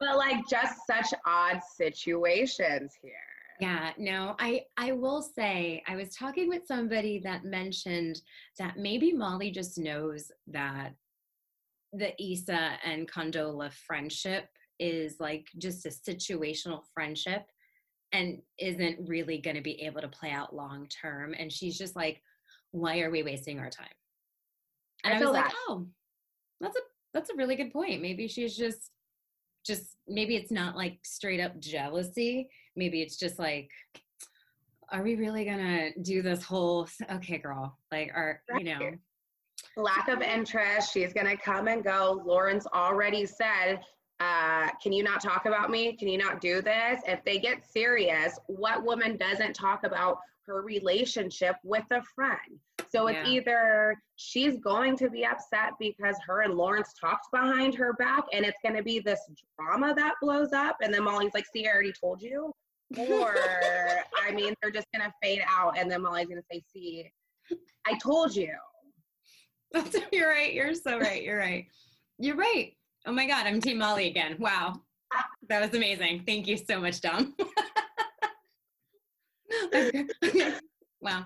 but like just such odd situations here. yeah. No, I I will say I was talking with somebody that mentioned that maybe Molly just knows that the Issa and Condola friendship is like just a situational friendship and isn't really going to be able to play out long term. And she's just like, why are we wasting our time? And I I, was like, oh, that's a that's a really good point. Maybe she's just just maybe it's not like straight up jealousy. Maybe it's just like, are we really gonna do this whole okay, girl? Like, are you know? Lack of interest. She's gonna come and go. Lawrence already said, uh, "Can you not talk about me? Can you not do this?" If they get serious, what woman doesn't talk about her relationship with a friend? So it's Yeah. either she's going to be upset because her and Lawrence talked behind her back, and it's going to be this drama that blows up, and then Molly's like, "See, I already told you." Or, I mean, they're just going to fade out, and then Molly's going to say, "See, I told you." That's, you're right. You're so right. You're right. You're right. Oh my God, I'm Team Molly again. Wow. That was amazing. Thank you so much, Dom. wow.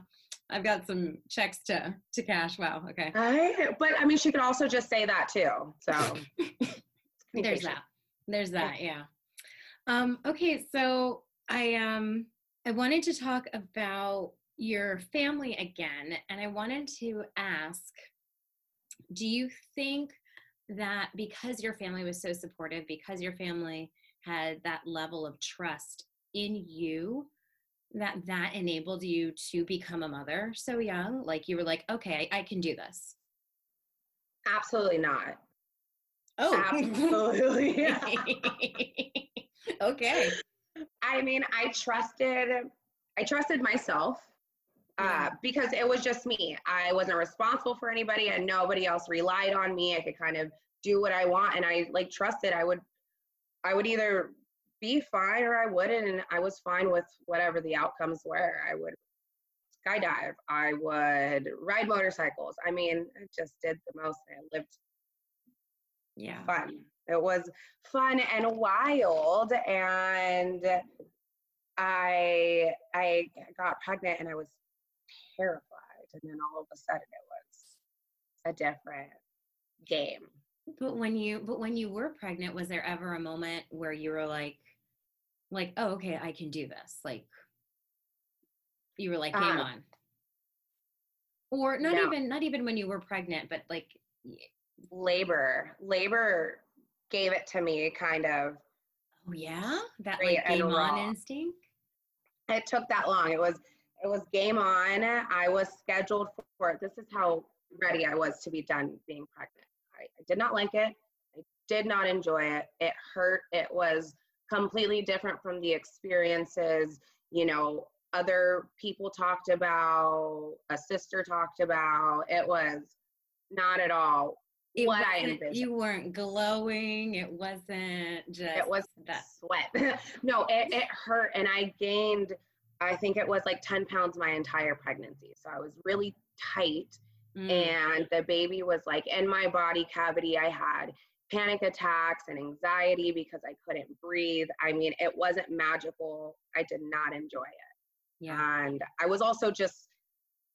I've got some checks to to cash. Wow. Okay. I, but I mean, she could also just say that too. So There's that. There's that. Yeah. Um, okay. So I um I wanted to talk about your family again, and I wanted to ask do you think that because your family was so supportive, because your family had that level of trust in you, that that enabled you to become a mother so young? Like you were like, okay, I, I can do this. Absolutely not. Oh, Absolutely. okay. I mean, I trusted I trusted myself uh, because it was just me. I wasn't responsible for anybody and nobody else relied on me. I could kind of do what I want and I like trusted I would I would either be fine or I wouldn't and I was fine with whatever the outcomes were. I would skydive, I would ride motorcycles. I mean, I just did the most. I lived Yeah. fun. It was fun and wild and I I got pregnant and I was terrified and then all of a sudden it was a different game. But when you but when you were pregnant, was there ever a moment where you were like like, oh okay, I can do this? Like you were like game Um, on. Or not no. even not even when you were pregnant, but like Labor, labor gave it to me kind of. oh yeah, that like game on instinct. It took that long. It was it was game on. I was scheduled for it. This is how ready I was to be done being pregnant. I, I did not like it. I did not enjoy it. It hurt. It was completely different from the experiences, you know, other people talked about, a sister talked about. It was not at all It what I wasn't- envisioned. you weren't glowing. It wasn't just it was that. sweat. no, it, it hurt. And I gained, I think it was like 10 pounds my entire pregnancy. So I was really tight. Mm, And the baby was like in my body cavity. I had panic attacks and anxiety because I couldn't breathe. I mean, it wasn't magical. I did not enjoy it. yeah. And I was also just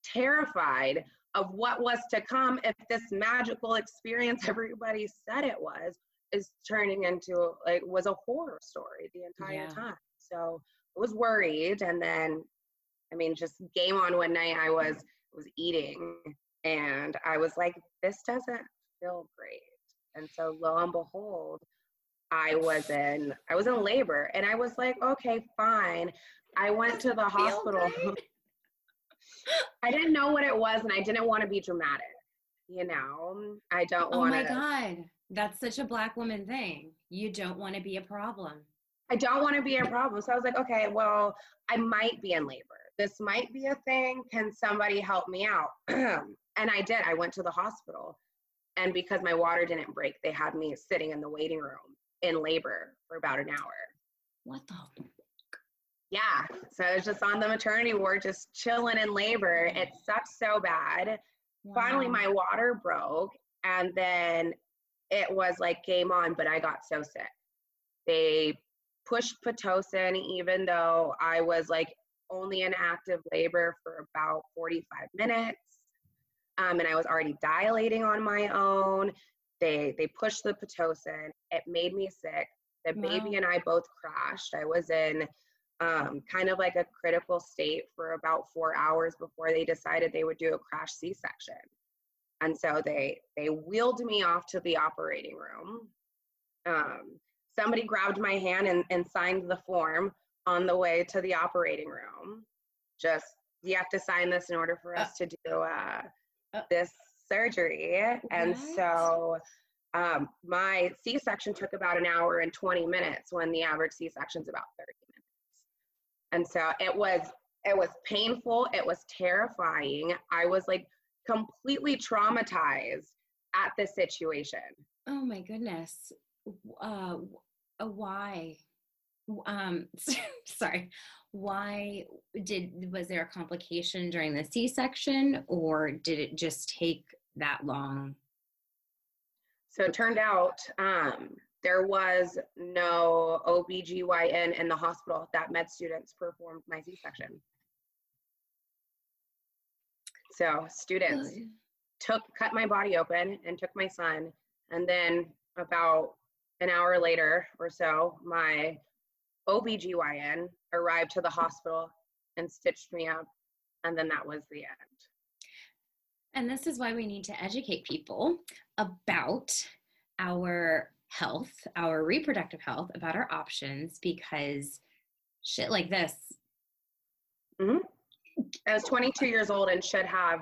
terrified of what was to come if this magical experience everybody said it was is turning into like was a horror story the entire Yeah. time. So I was worried and then I mean just game on one night I was was eating and I was like this doesn't feel great. And so lo and behold I was in I was in labor and I was like okay fine. I went to the hospital. I didn't know what it was and I didn't want to be dramatic. You know, I don't want. Oh my god, that's such a black woman thing. You don't want to be a problem. I don't want to be a problem. So I was like, okay, well, I might be in labor. This might be a thing. Can somebody help me out? and I did. I went to the hospital. And because my water didn't break, they had me sitting in the waiting room in labor for about an hour. What the? Yeah. So I was just on the maternity ward, just chilling in labor. It sucked so bad. finally my water broke and then it was like game on but i got so sick they pushed pitocin even though i was like only in active labor for about 45 minutes um, and i was already dilating on my own they they pushed the pitocin it made me sick the baby and i both crashed i was in um, kind of like a critical state for about four hours before they decided they would do a crash C-section. And so they they wheeled me off to the operating room. Um, somebody grabbed my hand and, and signed the form on the way to the operating room. Just you have to sign this in order for us to do uh, uh, this surgery. And so um, my C-section took about an hour and 20 minutes when the average C-section is about 30 minutes. And so it was it was painful, it was terrifying. I was like completely traumatized at this situation. Oh my goodness. Uh, uh, why? Um, sorry. Why did was there a complication during the C-section, or did it just take that long? So it turned out um, there was no OBGYN in the hospital that med students performed my C-section. So students Really? took cut my body open and took my son and then about an hour later or so my OBGYN arrived to the hospital and stitched me up And then that was the end. And this is why we need to educate people about our health, our reproductive health, about our options, because shit like this. Mm-hmm. I was 22 years old and should have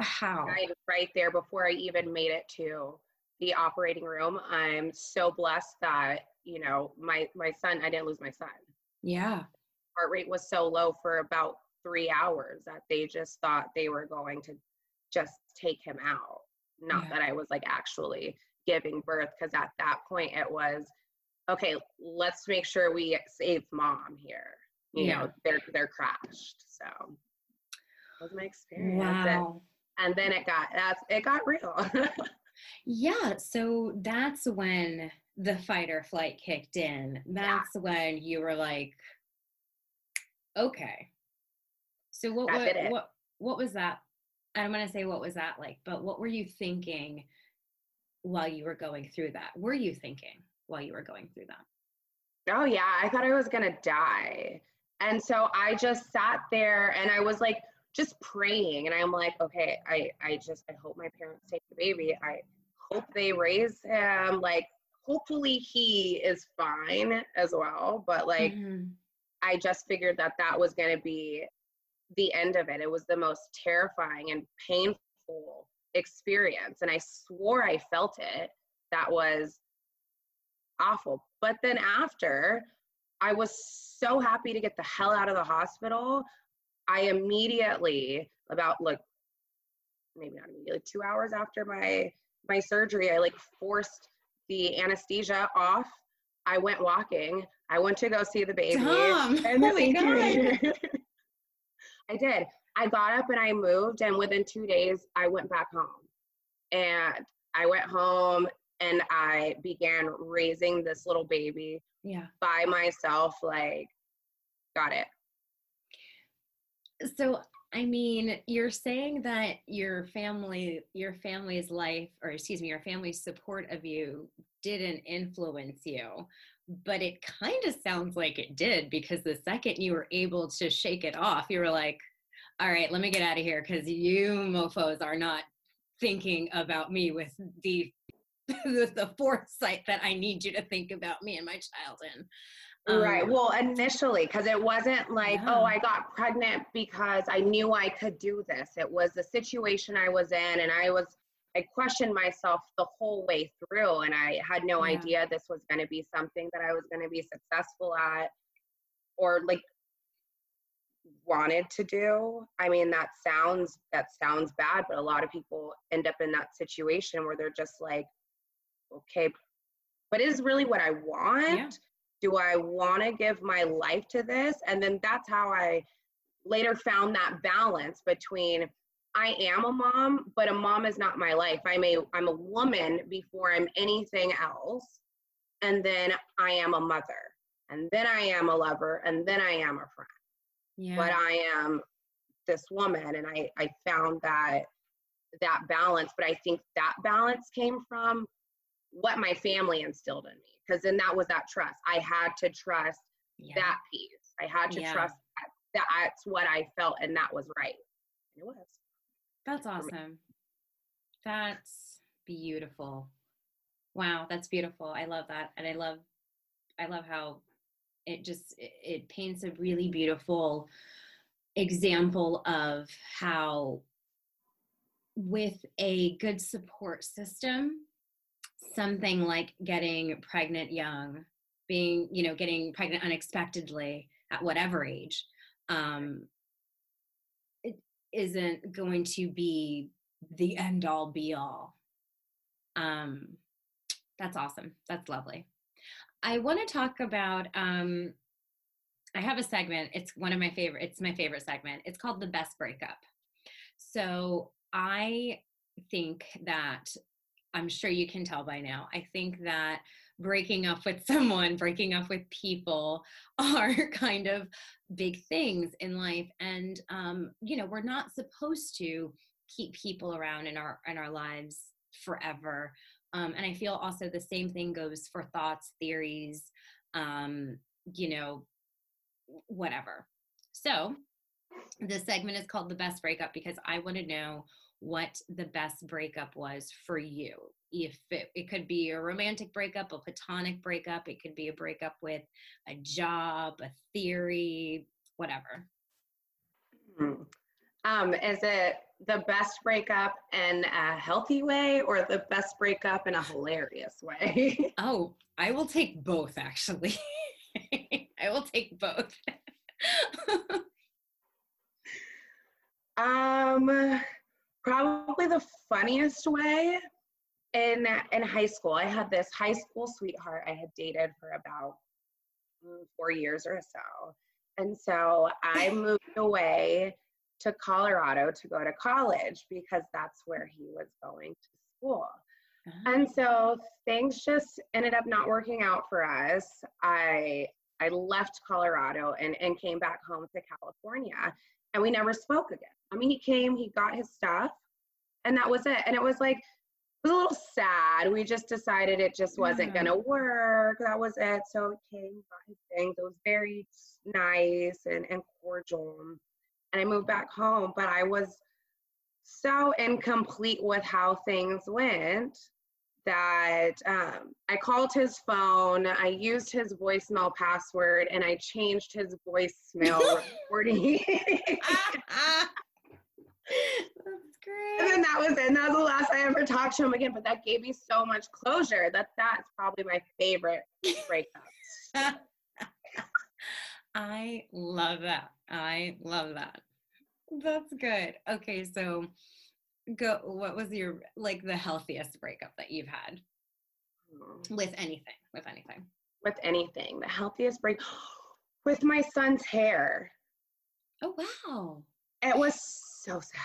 how right there before I even made it to the operating room. I'm so blessed that you know my my son. I didn't lose my son. Yeah, heart rate was so low for about three hours that they just thought they were going to just take him out. Not yeah. that I was like actually giving birth, because at that point it was okay. Let's make sure we save mom here. You yeah. know, they're they're crashed. So that was my experience. Wow. And, and then it got that's it got real. yeah. So that's when the fight or flight kicked in. That's yeah. when you were like, okay. So what what, what what was that I'm going to say what was that like, but what were you thinking while you were going through that? Were you thinking while you were going through that? Oh, yeah. I thought I was going to die. And so I just sat there and I was like, just praying. And I'm like, okay, I, I just, I hope my parents take the baby. I hope they raise him. Like, hopefully he is fine as well. But like, mm-hmm. I just figured that that was going to be the end of it. It was the most terrifying and painful experience. And I swore I felt it. That was awful. But then after, I was so happy to get the hell out of the hospital. I immediately, about like maybe not immediately, two hours after my my surgery, I like forced the anesthesia off. I went walking. I went to go see the baby. And oh my God. I did. I got up and I moved, and within two days, I went back home. And I went home and I began raising this little baby yeah. by myself. Like, got it. So, I mean, you're saying that your family, your family's life, or excuse me, your family's support of you didn't influence you but it kind of sounds like it did because the second you were able to shake it off, you were like, all right, let me get out of here because you mofos are not thinking about me with the the foresight that I need you to think about me and my child in. Um, right. Well, initially, because it wasn't like, yeah. oh, I got pregnant because I knew I could do this. It was the situation I was in, and I was I questioned myself the whole way through, and I had no yeah. idea this was going to be something that I was going to be successful at or like wanted to do. I mean, that sounds that sounds bad, but a lot of people end up in that situation where they're just like, okay, but is really what I want? Yeah. Do I want to give my life to this? And then that's how I later found that balance between I am a mom, but a mom is not my life. I'm a I'm a woman before I'm anything else. And then I am a mother. And then I am a lover. And then I am a friend. Yeah. But I am this woman. And I, I found that that balance. But I think that balance came from what my family instilled in me. Because then that was that trust. I had to trust yeah. that piece. I had to yeah. trust that that's what I felt and that was right. And it was. That's awesome. That's beautiful. Wow, that's beautiful. I love that. And I love I love how it just it, it paints a really beautiful example of how with a good support system something like getting pregnant young being you know getting pregnant unexpectedly at whatever age um, isn't going to be the end all be all. Um, that's awesome. That's lovely. I want to talk about. Um, I have a segment. It's one of my favorite. It's my favorite segment. It's called the best breakup. So I think that I'm sure you can tell by now. I think that breaking up with someone, breaking up with people are kind of big things in life. And, um, you know, we're not supposed to keep people around in our, in our lives forever. Um, and I feel also the same thing goes for thoughts, theories, um, you know, whatever. So this segment is called the best breakup because I want to know what the best breakup was for you. If it, it could be a romantic breakup, a platonic breakup, it could be a breakup with a job, a theory, whatever. Hmm. Um, is it the best breakup in a healthy way or the best breakup in a hilarious way? oh, I will take both actually. I will take both. um probably the funniest way in in high school. I had this high school sweetheart I had dated for about mm, 4 years or so. And so I moved away to Colorado to go to college because that's where he was going to school. Uh-huh. And so things just ended up not working out for us. I I left Colorado and, and came back home to California and we never spoke again. I mean, he came, he got his stuff, and that was it. And it was like, it was a little sad. We just decided it just wasn't mm-hmm. gonna work. That was it. So he came, got his things. It was very nice and, and cordial and I moved back home, but I was so incomplete with how things went that um, I called his phone, I used his voicemail password, and I changed his voicemail recording. That's great. And then that was it. And that was the last I ever talked to him again. But that gave me so much closure. That that's probably my favorite breakup. I love that. I love that. That's good. Okay, so go what was your like the healthiest breakup that you've had hmm. with anything, with anything. With anything. The healthiest break with my son's hair. Oh wow. It was so sad.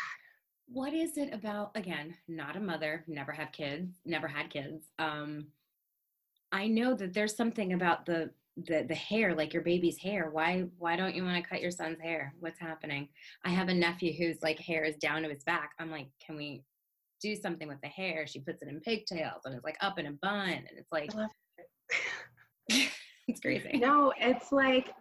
What is it about again, not a mother, never have kids, never had kids. Um I know that there's something about the the the hair like your baby's hair why why don't you want to cut your son's hair? What's happening? I have a nephew whose like hair is down to his back. I'm like can we do something with the hair? She puts it in pigtails and it's like up in a bun and it's like it. it's crazy. No it's like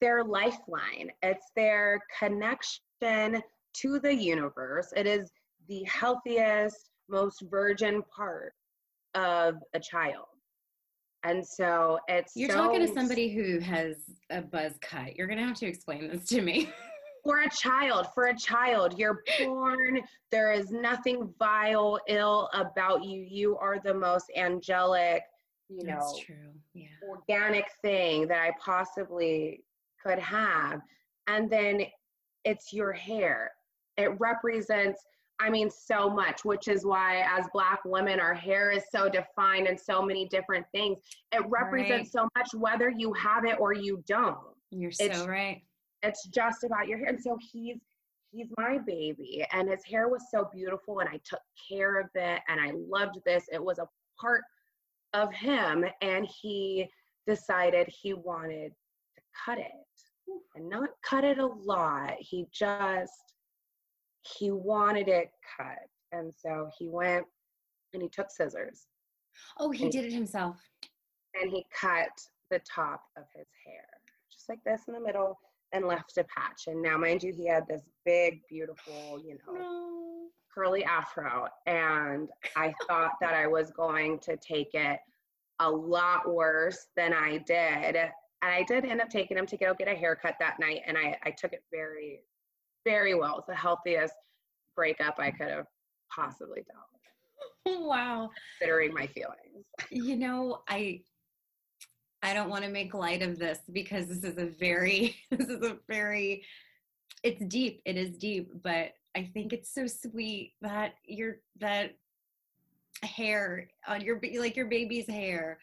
their lifeline. It's their connection to the universe. It is the healthiest most virgin part of a child and so it's You're so, talking to somebody who has a buzz cut. You're gonna have to explain this to me. for a child, for a child, you're born. There is nothing vile, ill about you. You are the most angelic, you That's know, true. Yeah. organic thing that I possibly could have. And then it's your hair. It represents I mean, so much, which is why, as Black women, our hair is so defined and so many different things. It represents right. so much, whether you have it or you don't. You're so it's, right. It's just about your hair. And so he's he's my baby, and his hair was so beautiful, and I took care of it, and I loved this. It was a part of him, and he decided he wanted to cut it, and not cut it a lot. He just he wanted it cut. And so he went and he took scissors. Oh, he did it himself. And he cut the top of his hair, just like this in the middle, and left a patch. And now, mind you, he had this big, beautiful, you know, no. curly afro. And I thought that I was going to take it a lot worse than I did. And I did end up taking him to go get a haircut that night. And I, I took it very, very well. It's the healthiest breakup I could have possibly done. wow. Considering my feelings. You know, I I don't want to make light of this because this is a very this is a very it's deep. It is deep, but I think it's so sweet that your that hair on your like your baby's hair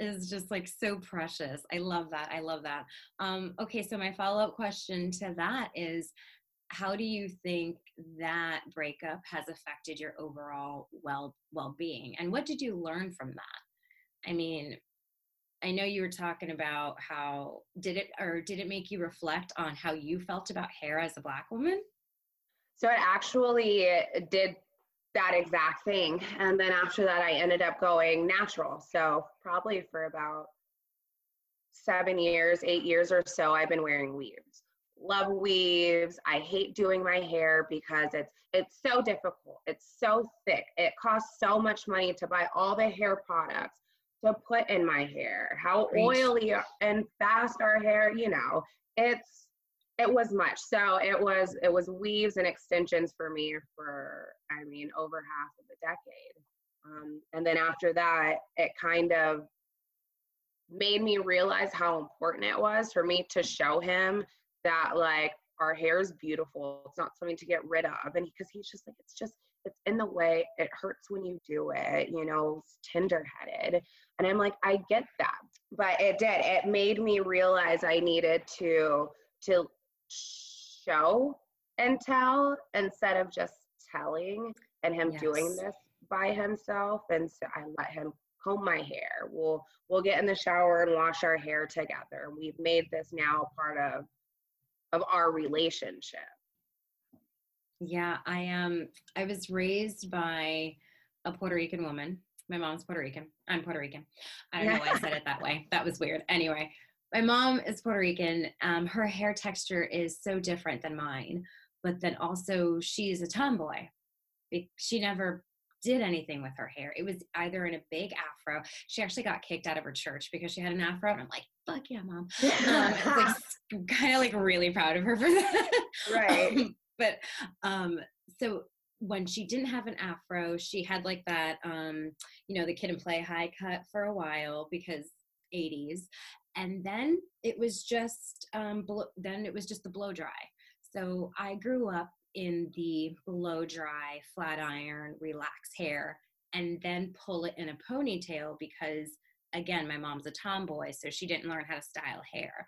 is just like so precious. I love that. I love that. Um, okay, so my follow up question to that is how do you think that breakup has affected your overall well well-being? And what did you learn from that? I mean i know you were talking about how did it or did it make you reflect on how you felt about hair as a black woman? So it actually did that exact thing and then after that i ended up going natural. So probably for about seven years eight years or so i've been wearing weaves love weaves. I hate doing my hair because it's it's so difficult. It's so thick. It costs so much money to buy all the hair products to put in my hair. How oily and fast our hair, you know. It's it was much. So it was it was weaves and extensions for me for I mean over half of the decade. Um, and then after that, it kind of made me realize how important it was for me to show him that like our hair is beautiful. It's not something to get rid of. And because he, he's just like, it's just, it's in the way. It hurts when you do it, you know, it's tender headed. And I'm like, I get that. But it did. It made me realize I needed to to show and tell instead of just telling and him yes. doing this by himself. And so I let him comb my hair. We'll we'll get in the shower and wash our hair together. We've made this now part of of our relationship. Yeah, I um I was raised by a Puerto Rican woman. My mom's Puerto Rican. I'm Puerto Rican. I don't know why I said it that way. That was weird. Anyway, my mom is Puerto Rican. Um, her hair texture is so different than mine, but then also she's a tomboy. She never did anything with her hair. It was either in a big afro. She actually got kicked out of her church because she had an afro. And I'm like, fuck yeah, mom. Um, like, kind of like really proud of her for that. Right. Um, but um, so when she didn't have an afro, she had like that, um, you know, the Kid 'n Play high cut for a while because 80s. And then it was just, um, blo- then it was just the blow dry. So I grew up in the blow dry, flat iron, relax hair, and then pull it in a ponytail because, again, my mom's a tomboy, so she didn't learn how to style hair.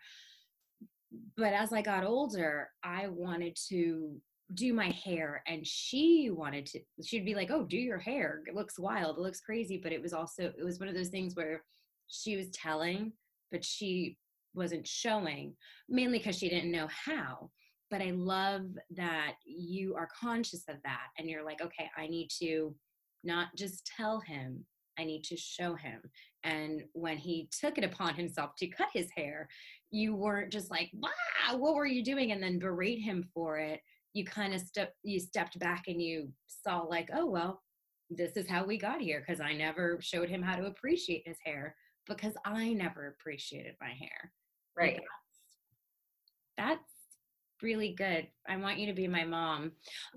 But as I got older, I wanted to do my hair and she wanted to she'd be like oh do your hair. It looks wild. It looks crazy. But it was also it was one of those things where she was telling but she wasn't showing mainly because she didn't know how but I love that you are conscious of that and you're like, okay, I need to not just tell him, I need to show him. And when he took it upon himself to cut his hair, you weren't just like, wow, what were you doing? And then berate him for it. You kind of stepped you stepped back and you saw like, oh well, this is how we got here because I never showed him how to appreciate his hair because I never appreciated my hair. Right. That's, that's really good. I want you to be my mom.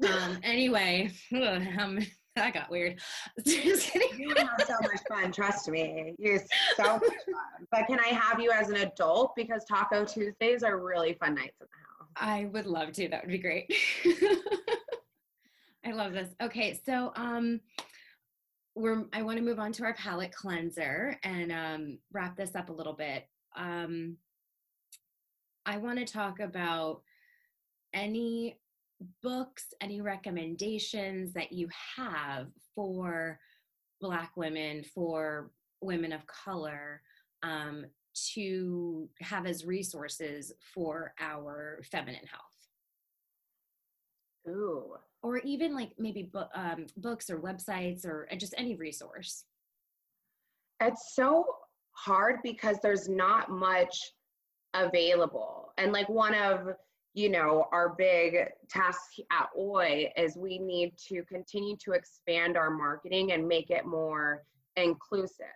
Um, anyway, um, that got weird. Just kidding. You have so much fun. Trust me, you're so much fun. But can I have you as an adult because Taco Tuesdays are really fun nights in the house. I would love to. That would be great. I love this. Okay, so um, we're. I want to move on to our palate cleanser and um, wrap this up a little bit. Um, I want to talk about any books, any recommendations that you have for Black women, for women of color, um, to have as resources for our feminine health? Ooh. Or even like maybe bu- um, books or websites or uh, just any resource. It's so hard because there's not much available. And like one of you know, our big task at OI is we need to continue to expand our marketing and make it more inclusive.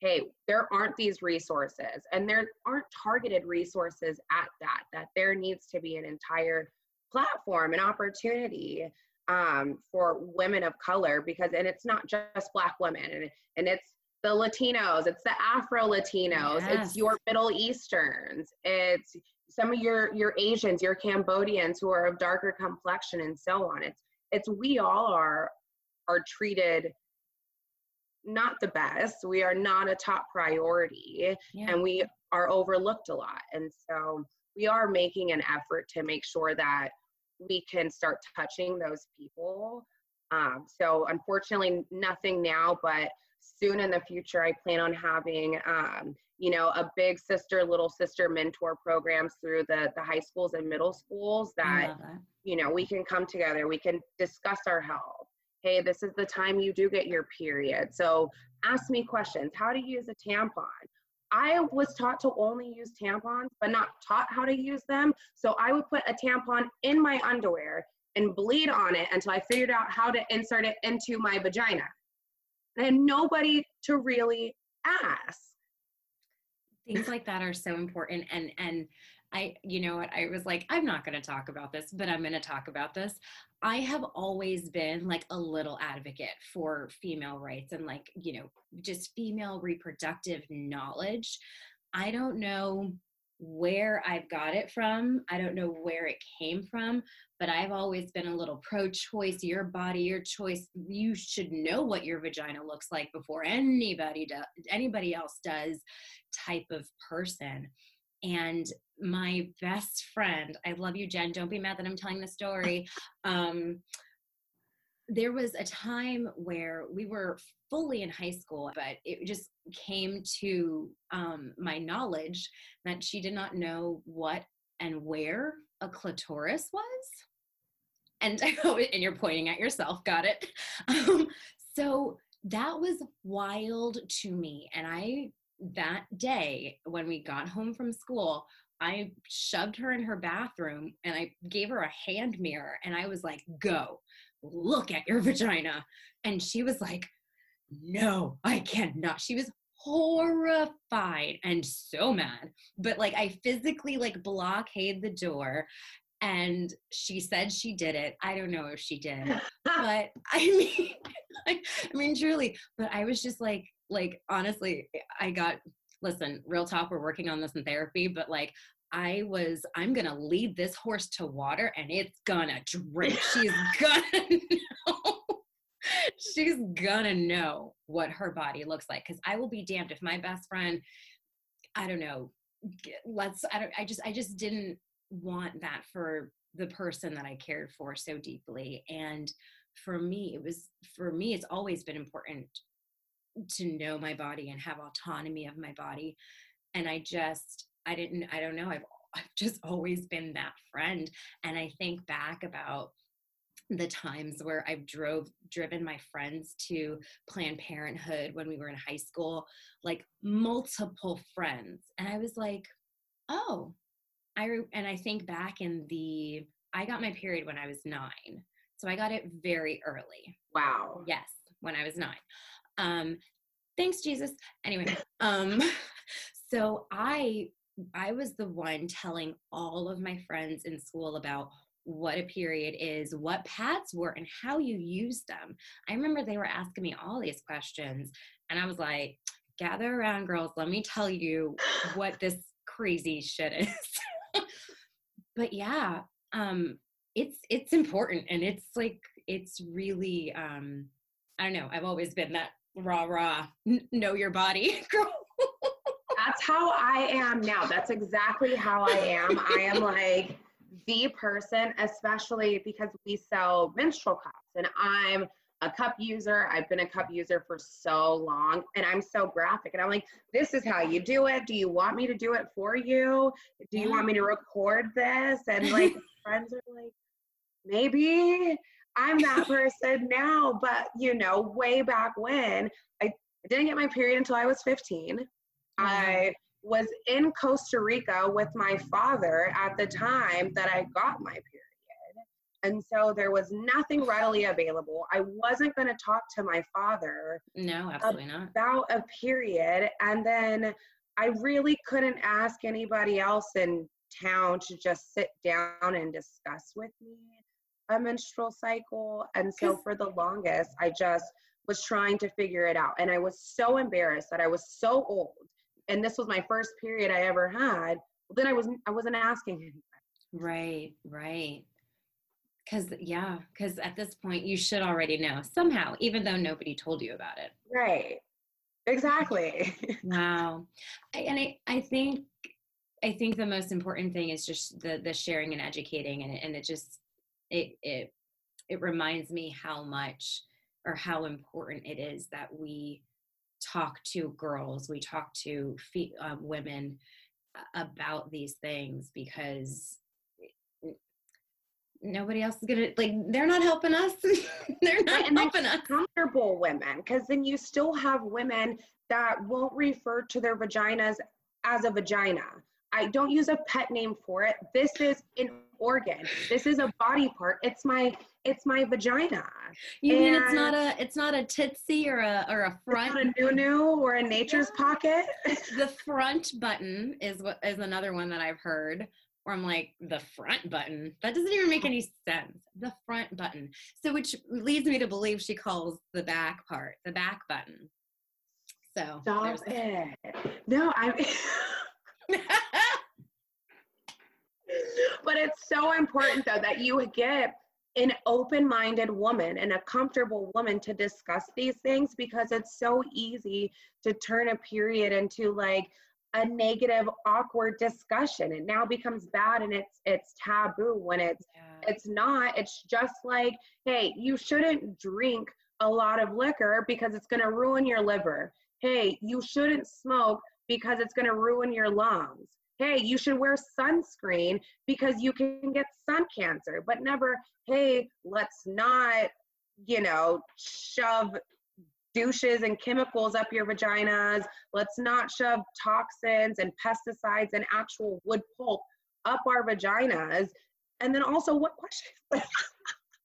Hey, there aren't these resources and there aren't targeted resources at that, that there needs to be an entire platform and opportunity um, for women of color because, and it's not just Black women and, and it's the Latinos, it's the Afro Latinos, yes. it's your Middle Easterns, it's some of your your Asians, your Cambodians who are of darker complexion and so on. It's it's we all are are treated not the best. We are not a top priority yeah. and we are overlooked a lot. And so we are making an effort to make sure that we can start touching those people. Um, so unfortunately, nothing now, but soon in the future, I plan on having um, you know, a big sister, little sister mentor programs through the, the high schools and middle schools that, that, you know, we can come together, we can discuss our health. Hey, this is the time you do get your period. So ask me questions. How to use a tampon? I was taught to only use tampons, but not taught how to use them. So I would put a tampon in my underwear and bleed on it until I figured out how to insert it into my vagina. And nobody to really ask. Things like that are so important. And and I, you know what, I was like, I'm not going to talk about this, but I'm going to talk about this. I have always been like a little advocate for female rights and like, you know, just female reproductive knowledge. I don't know where I've got it from. I don't know where it came from, but I've always been a little pro choice, your body, your choice. You should know what your vagina looks like before anybody does anybody else does type of person. And my best friend, I love you, Jen. Don't be mad that I'm telling the story. Um, there was a time where we were fully in high school, but it just came to um, my knowledge that she did not know what and where a clitoris was. And, and you're pointing at yourself, got it. Um, so that was wild to me. And I, that day when we got home from school, I shoved her in her bathroom and I gave her a hand mirror and I was like, go look at your vagina. And she was like, no, I cannot. She was horrified and so mad. But like I physically like blockade the door and she said she did it. I don't know if she did. but I mean I, I mean truly, but I was just like like honestly, I got listen, real talk, we're working on this in therapy, but like I was, I'm gonna lead this horse to water and it's gonna drink. She's gonna know. She's gonna know what her body looks like. Cause I will be damned if my best friend, I don't know, let's, I don't, I just, I just didn't want that for the person that I cared for so deeply. And for me, it was, for me, it's always been important to know my body and have autonomy of my body. And I just, I didn't, I don't know, I've, I've just always been that friend. And I think back about the times where I've drove driven my friends to Planned Parenthood when we were in high school, like multiple friends. And I was like, oh, I re- and I think back in the I got my period when I was 9. So I got it very early. Wow. Yes, when I was 9. Um thanks Jesus. Anyway, um so I I was the one telling all of my friends in school about what a period is, what pads were, and how you use them. I remember they were asking me all these questions, and I was like, gather around, girls, let me tell you what this crazy shit is. but yeah, um, it's it's important and it's like it's really um I don't know, I've always been that rah rah, know your body girl. That's how I am now. That's exactly how I am. I am like the person, especially because we sell menstrual cups and I'm a cup user. I've been a cup user for so long and I'm so graphic. And I'm like, this is how you do it. Do you want me to do it for you? Do you want me to record this? And like, friends are like, maybe I'm that person now. But, you know, way back when, I, didn't get my period until I was 15. Mm-hmm. I was in Costa Rica with my father at the time that I got my period. And so there was nothing readily available. I wasn't going to talk to my father. No, absolutely not. About a period. And then I really couldn't ask anybody else in town to just sit down and discuss with me a menstrual cycle. And so for the longest, I just was trying to figure it out. And I was so embarrassed that I was so old and this was my first period I ever had, well, then I wasn't I wasn't asking anybody. Right, right. Cause yeah, because at this point you should already know somehow, even though nobody told you about it. Right. Exactly. wow. I, and I, I think I think the most important thing is just the the sharing and educating and and it just it it it reminds me how much or how important it is that we talk to girls, we talk to fe- uh, women about these things because nobody else is gonna like they're not helping us. They're not and helping us. comfortable women because then you still have women that won't refer to their vaginas as a vagina. I don't use a pet name for it. This is an organ. This is a body part. It's my it's my vagina. You mean it's not a it's not a tootsie or a or a it's front not a new-new or a nature's pocket? The front button is what is another one that I've heard where I'm like the front button? That doesn't even make any sense. The front button. So which leads me to believe she calls the back part the back button. So stop it. No i'm but it's so important though that you get an open-minded woman and a comfortable woman to discuss these things because it's so easy to turn a period into like a negative awkward discussion. It now becomes bad and it's it's taboo when it's Yeah. it's not. It's just like hey you shouldn't drink a lot of liquor because it's going to ruin your liver. Hey you shouldn't smoke because it's going to ruin your lungs hey you should wear sunscreen because you can get sun cancer but never hey let's not you know shove douches and chemicals up your vaginas. Let's not shove toxins and pesticides and actual wood pulp up our vaginas. And then also what question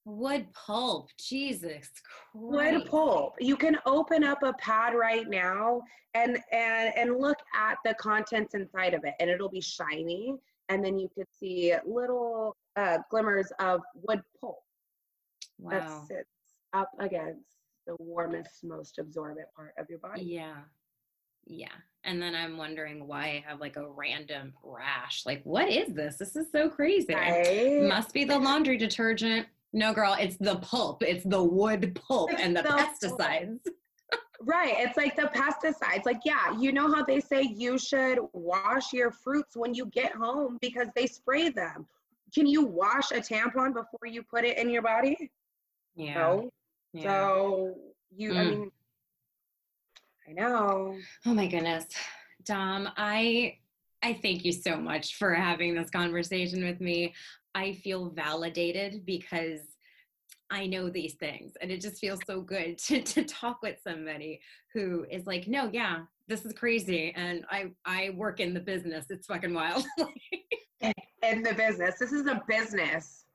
wood pulp jesus Christ. wood pulp. You can open up a pad right now and and and look at the contents inside of it and it'll be shiny and then you could see little uh, glimmers of wood pulp that wow. sits up against the warmest most absorbent part of your body. Yeah. Yeah. And then i'm wondering why i have like a random rash. Like what is this? This is so crazy. Right? Must be the laundry detergent. No, girl, it's the pulp. It's the wood pulp It's and the, the pesticides. Right. It's like the pesticides. Like, yeah, you know how they say you should wash your fruits when you get home because they spray them. Can you wash a tampon before you put it in your body? Yeah. No. yeah. So you, I Mm. mean, I know. oh my goodness. Dom, I I thank you so much for having this conversation with me. I feel validated because I know these things and it just feels so good to, to talk with somebody who is like, no, yeah, this is crazy. And I, I work in the business. It's fucking wild. In the business, this is a business,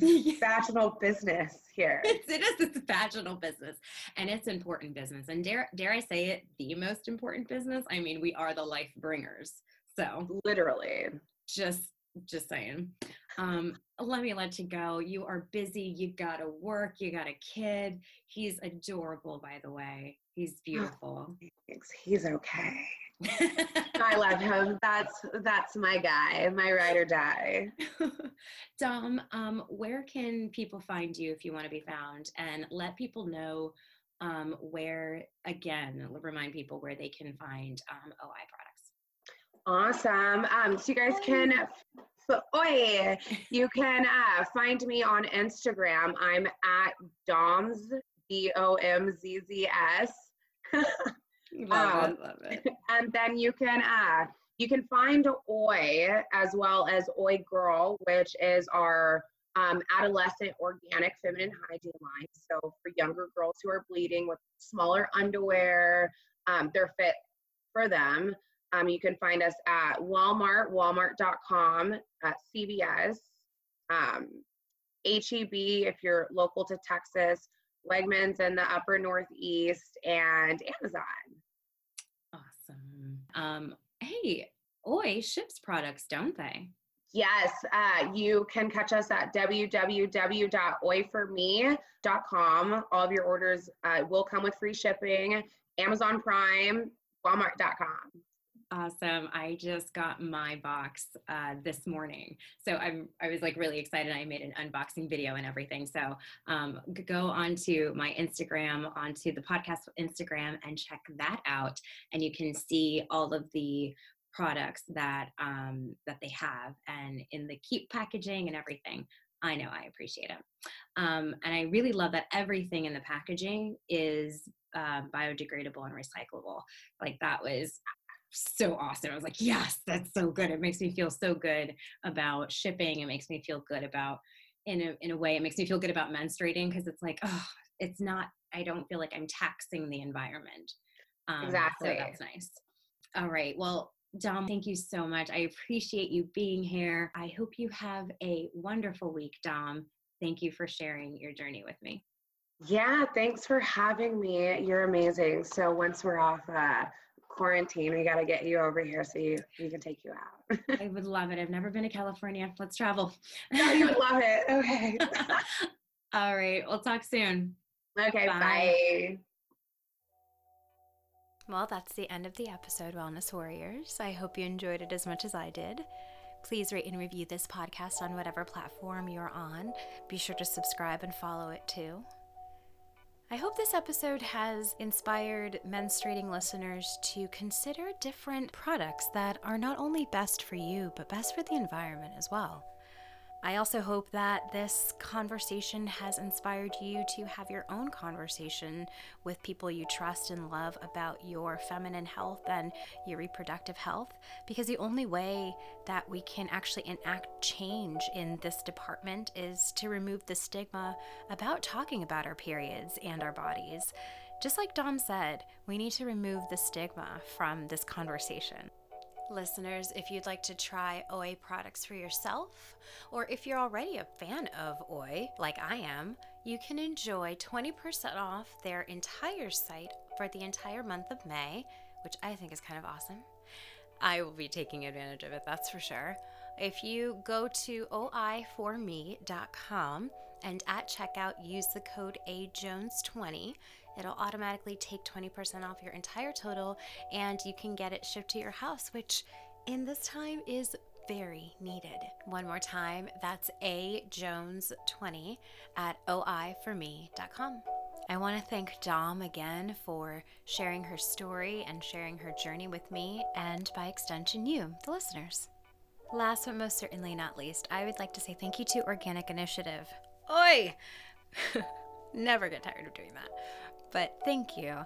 Yeah. vaginal business here. it's, it is it's a vaginal business and it's important business and dare dare i say it the most important business i mean we are the life bringers so Literally. just just saying um let me let you go you are busy you gotta work you got a kid he's adorable by the way he's beautiful Thanks. He's okay. I love him. That's that's my guy, my ride or die. Dom, um, where can people find you if you want to be found? And let people know um, where, again, remind people where they can find um, OI products. Awesome. Um, so you guys can, so, oi, you can uh, find me on Instagram. I'm at Doms, D O M Z Z S. Love Um, it, love it. and then you can uh, you can find Oi as well as Oi Girl, which is our um, adolescent organic feminine hygiene line. So for younger girls who are bleeding with smaller underwear, um, they're fit for them. Um, you can find us at Walmart, Walmart.com, at CVS, um, HEB if you're local to Texas, Wegmans in the upper Northeast, and Amazon. Awesome. Um, hey, Oi ships products, don't they? Yes, uh, you can catch us at www.oiforme.com. All of your orders uh, will come with free shipping. Amazon Prime, Walmart.com. Awesome. I just got my box uh, this morning. So I'm I was like really excited. I made an unboxing video and everything. So um, go onto my Instagram, onto the podcast Instagram and check that out. And you can see all of the products that um, that they have and in the keep packaging and everything. I know I appreciate it. Um, and I really love that everything in the packaging is uh, biodegradable and recyclable. Like that was so awesome. I was like, yes, that's so good. It makes me feel so good about shipping. It makes me feel good about, in a in a way it makes me feel good about menstruating because it's like oh it's not I don't feel like I'm taxing the environment. Um, exactly. So that's nice. All right. Well, Dom, thank you so much. I appreciate you being here. I hope you have a wonderful week, Dom. Thank you for sharing your journey with me. Yeah, thanks for having me. You're amazing. So once we're off uh, quarantine, we got to get you over here so you, we can take you out. I would love it. I've never been to California. Let's travel. no, you would love it. Okay. All right. We'll talk soon. Okay, bye. bye. Well, that's the end of the episode, Wellness Warriors. I hope you enjoyed it as much as I did. Please rate and review this podcast on whatever platform you're on. Be sure to subscribe and follow it too. I hope this episode has inspired menstruating listeners to consider different products that are not only best for you, but best for the environment as well. I also hope that this conversation has inspired you to have your own conversation with people you trust and love about your feminine health and your reproductive health. Because the only way that we can actually enact change in this department is to remove the stigma about talking about our periods and our bodies. Just like Dom said, we need to remove the stigma from this conversation. Listeners, if you'd like to try Oi products for yourself, or if you're already a fan of OI, like I am, you can enjoy 20% off their entire site for the entire month of May, which I think is kind of awesome. I will be taking advantage of it, that's for sure. If you go to oi4me.com and at checkout use the code AJones20, It'll automatically take 20% off your entire total and you can get it shipped to your house, which in this time is very needed. One more time, that's A Jones20 at OIforme.com. I want to thank Dom again for sharing her story and sharing her journey with me, and by extension, you, the listeners. Last but most certainly not least, I would like to say thank you to Organic Initiative. Oi! Never get tired of doing that. But thank you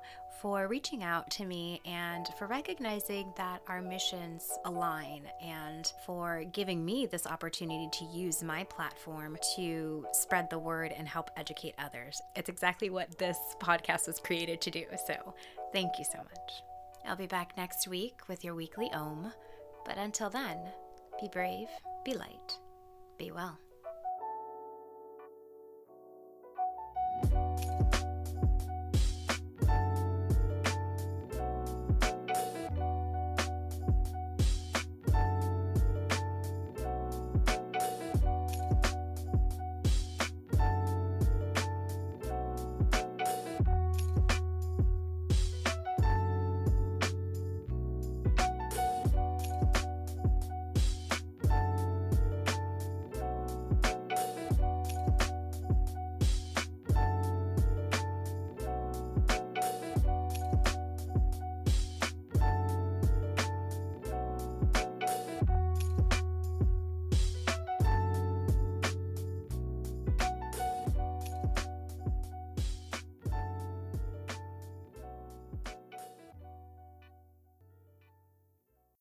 for reaching out to me and for recognizing that our missions align and for giving me this opportunity to use my platform to spread the word and help educate others. It's exactly what this podcast was created to do. So thank you so much. I'll be back next week with your weekly OM. But until then, be brave, be light, be well.